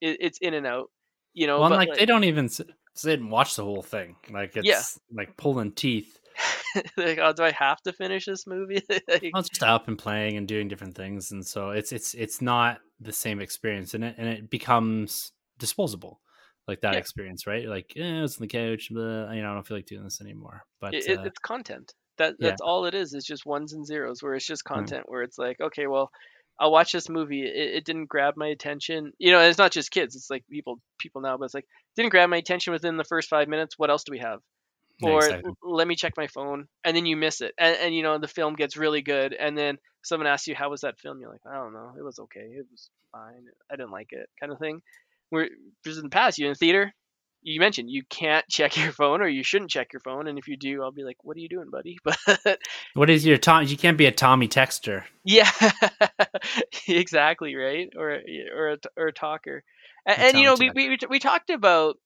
it, it's in and out, you know. Well, but like, they don't even s- sit and watch the whole thing. Like it's Yeah. like pulling teeth. like, oh, do I have to finish this movie? like, Well, it's just up and playing and doing different things, and so it's it's it's not the same experience, and it and it becomes disposable, like that Yeah. experience, right? Like, eh, it's on the couch, but you know, I don't feel like doing this anymore. But it, uh, it's content. That yeah. that's all it is. It's just ones and zeros. Where it's just Hmm. content. Where it's like, okay, well, I'll watch this movie. It, it didn't grab my attention. You know, and it's not just kids. It's like people people now, but it's like didn't grab my attention within the first five minutes. What else do we have? Or exactly. Let me check my phone and then you miss it and, and you know the film gets really good and then someone asks you how was that film you're like i don't know it was okay it was fine i didn't like it kind of thing where just in the past you in the theater you mentioned you can't check your phone or you shouldn't check your phone and if you do i'll be like what are you doing buddy but What is your Tom? You can't be a Tommy texter. yeah exactly right or or a, or a talker and, and you know we, we we talked about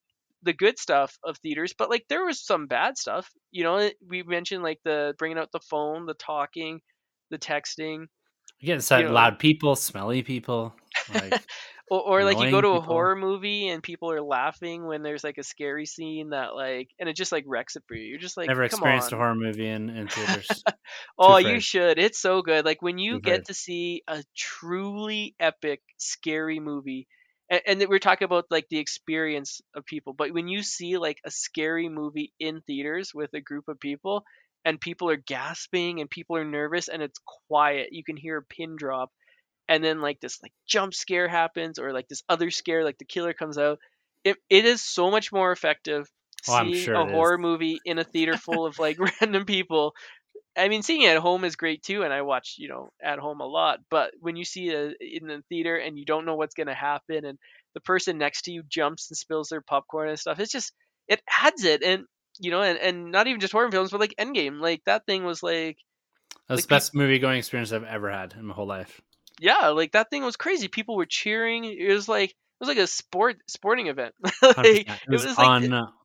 the good stuff of theaters but like there was some bad stuff you know eh, we mentioned like the bringing out the phone the talking the texting Again, it's like You know- loud people, smelly people. Like, or, or like you go to a people. horror movie and people are laughing when there's like a scary scene that like and it just like wrecks it for you you're just like never experienced on. a horror movie in, in theaters. Oh, you should. It's so good. Like when you Too get afraid. to see a truly epic, scary movie, and, and that we're talking about like the experience of people, but when you see like a scary movie in theaters with a group of people, and people are gasping and people are nervous and it's quiet, you can hear a pin drop, and then like this like jump scare happens or like this other scare, like the killer comes out. It, it is so much more effective Oh, I'm seeing sure a it is. horror movie in a theater full of like random people I mean, seeing it at home is great too, and I watch, you know, at home a lot. But when you see it in the theater and you don't know what's gonna happen, and the person next to you jumps and spills their popcorn and stuff, it's just it adds it, and you know, and, and not even just horror films, but like Endgame, like that thing was like, That's Like, the best movie going experience I've ever had in my whole life. yeah, like that thing was crazy. People were cheering. It was like it was like a sport sporting event. like, 100%. it It was, was like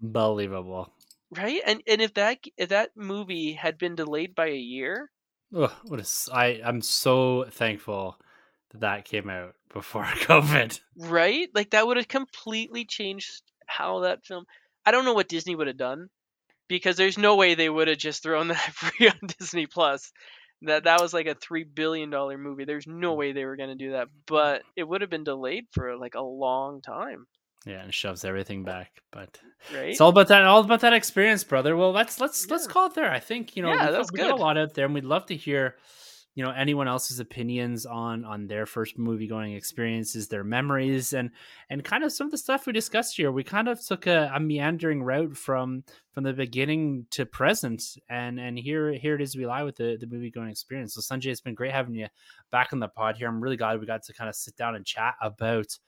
unbelievable. Right, and and if that if that movie had been delayed by a year, Ugh, what a s I I'm so thankful that that came out before COVID. right? Like that would have completely changed how that film. I don't know what Disney would have done because there's no way they would have just thrown that free on Disney Plus. That that was like a three billion dollar movie. There's no mm. way they were gonna do that, but it would have been delayed for like a long time, Yeah, and shoves everything back, but right? it's all about that, all about that experience, brother. Well, let's let's let's call it there. I think you know Yeah, we, that was we got a lot out there, and we'd love to hear, you know, anyone else's opinions on on their first movie going experiences, their memories, and and kind of some of the stuff we discussed here. We kind of took a, a meandering route from from the beginning to present, and and here here it is. We lie with the the movie going experience. So Sanjay, it's been great having you back on the pod here. I'm really glad we got to kind of sit down and chat about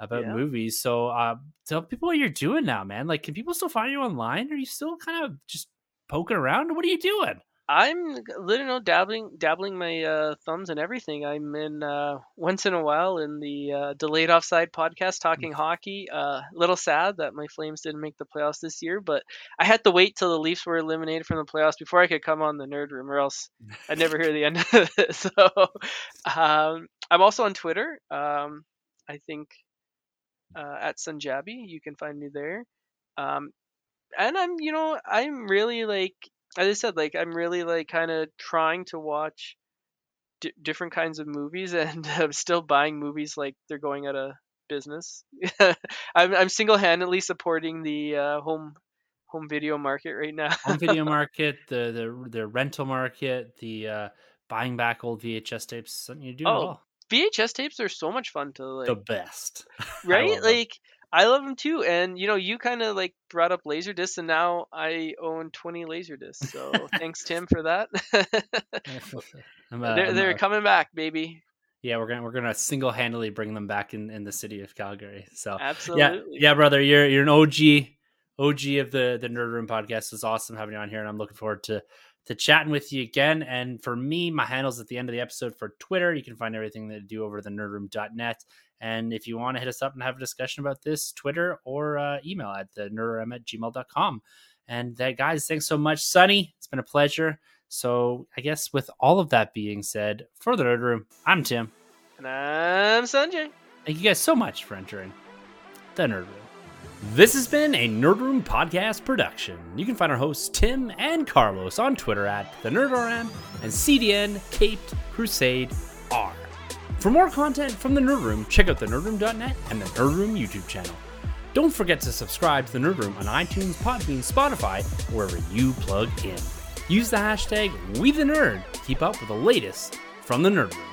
about Yeah. movies. So uh tell people what you're doing now, man. Like can people still find you online? Are you still kind of just poking around? What are you doing? I'm literally know, dabbling dabbling my uh, thumbs and everything. I'm in uh, once in a while in the uh, delayed offside podcast talking hockey. A uh, little sad that my Flames didn't make the playoffs this year, but I had to wait till the Leafs were eliminated from the playoffs before I could come on the Nerd Room, or else I'd never hear the end of it. So um, I'm also on Twitter. Um, I think uh, at Sunjabi, you can find me there. Um, and I'm, you know, I'm really like, as I said, like I'm really like kind of trying to watch d- different kinds of movies, and I'm still buying movies like they're going out of business. I'm, I'm single-handedly supporting the uh, home home video market right now. Home video market, the the the rental market, the uh buying back old VHS tapes. Something you're doing Oh, well. VHS tapes are so much fun to like, The best. I right? them. Like I love them too, and you know, you kind of like brought up laser Laserdisc, and now I own 20 Laserdiscs. So thanks, Tim, for that. I'm, uh, they're I'm, they're uh, coming back, baby. yeah, we're gonna we're gonna single handedly bring them back in, in the city of Calgary. So Absolutely. Yeah, yeah, brother, you're you're an OG, OG of the the Nerd Room podcast. It's awesome having you on here, and I'm looking forward to to chatting with you again. And for me, my handles at the end of the episode for Twitter. You can find everything that I do over the nerdroom.net. And if you want to hit us up and have a discussion about this, Twitter or uh, email at the nerdroom at gmail.com. And that, guys, thanks so much, Sonny. It's been a pleasure. So I guess with all of that being said, for the Nerd Room, I'm Tim. And I'm Sanjay. Thank you guys so much for entering the Nerd Room. This has been a Nerd Room podcast production. You can find our hosts Tim and Carlos on Twitter at the NerdRM and CDN Caped Crusade R. For more content from the Nerd Room, check out the nerdroom.net and the Nerd Room YouTube channel. Don't forget to subscribe to the Nerd Room on iTunes, Podbean, Spotify, wherever you plug in. Use the hashtag WeTheNerd to keep up with the latest from the Nerd Room.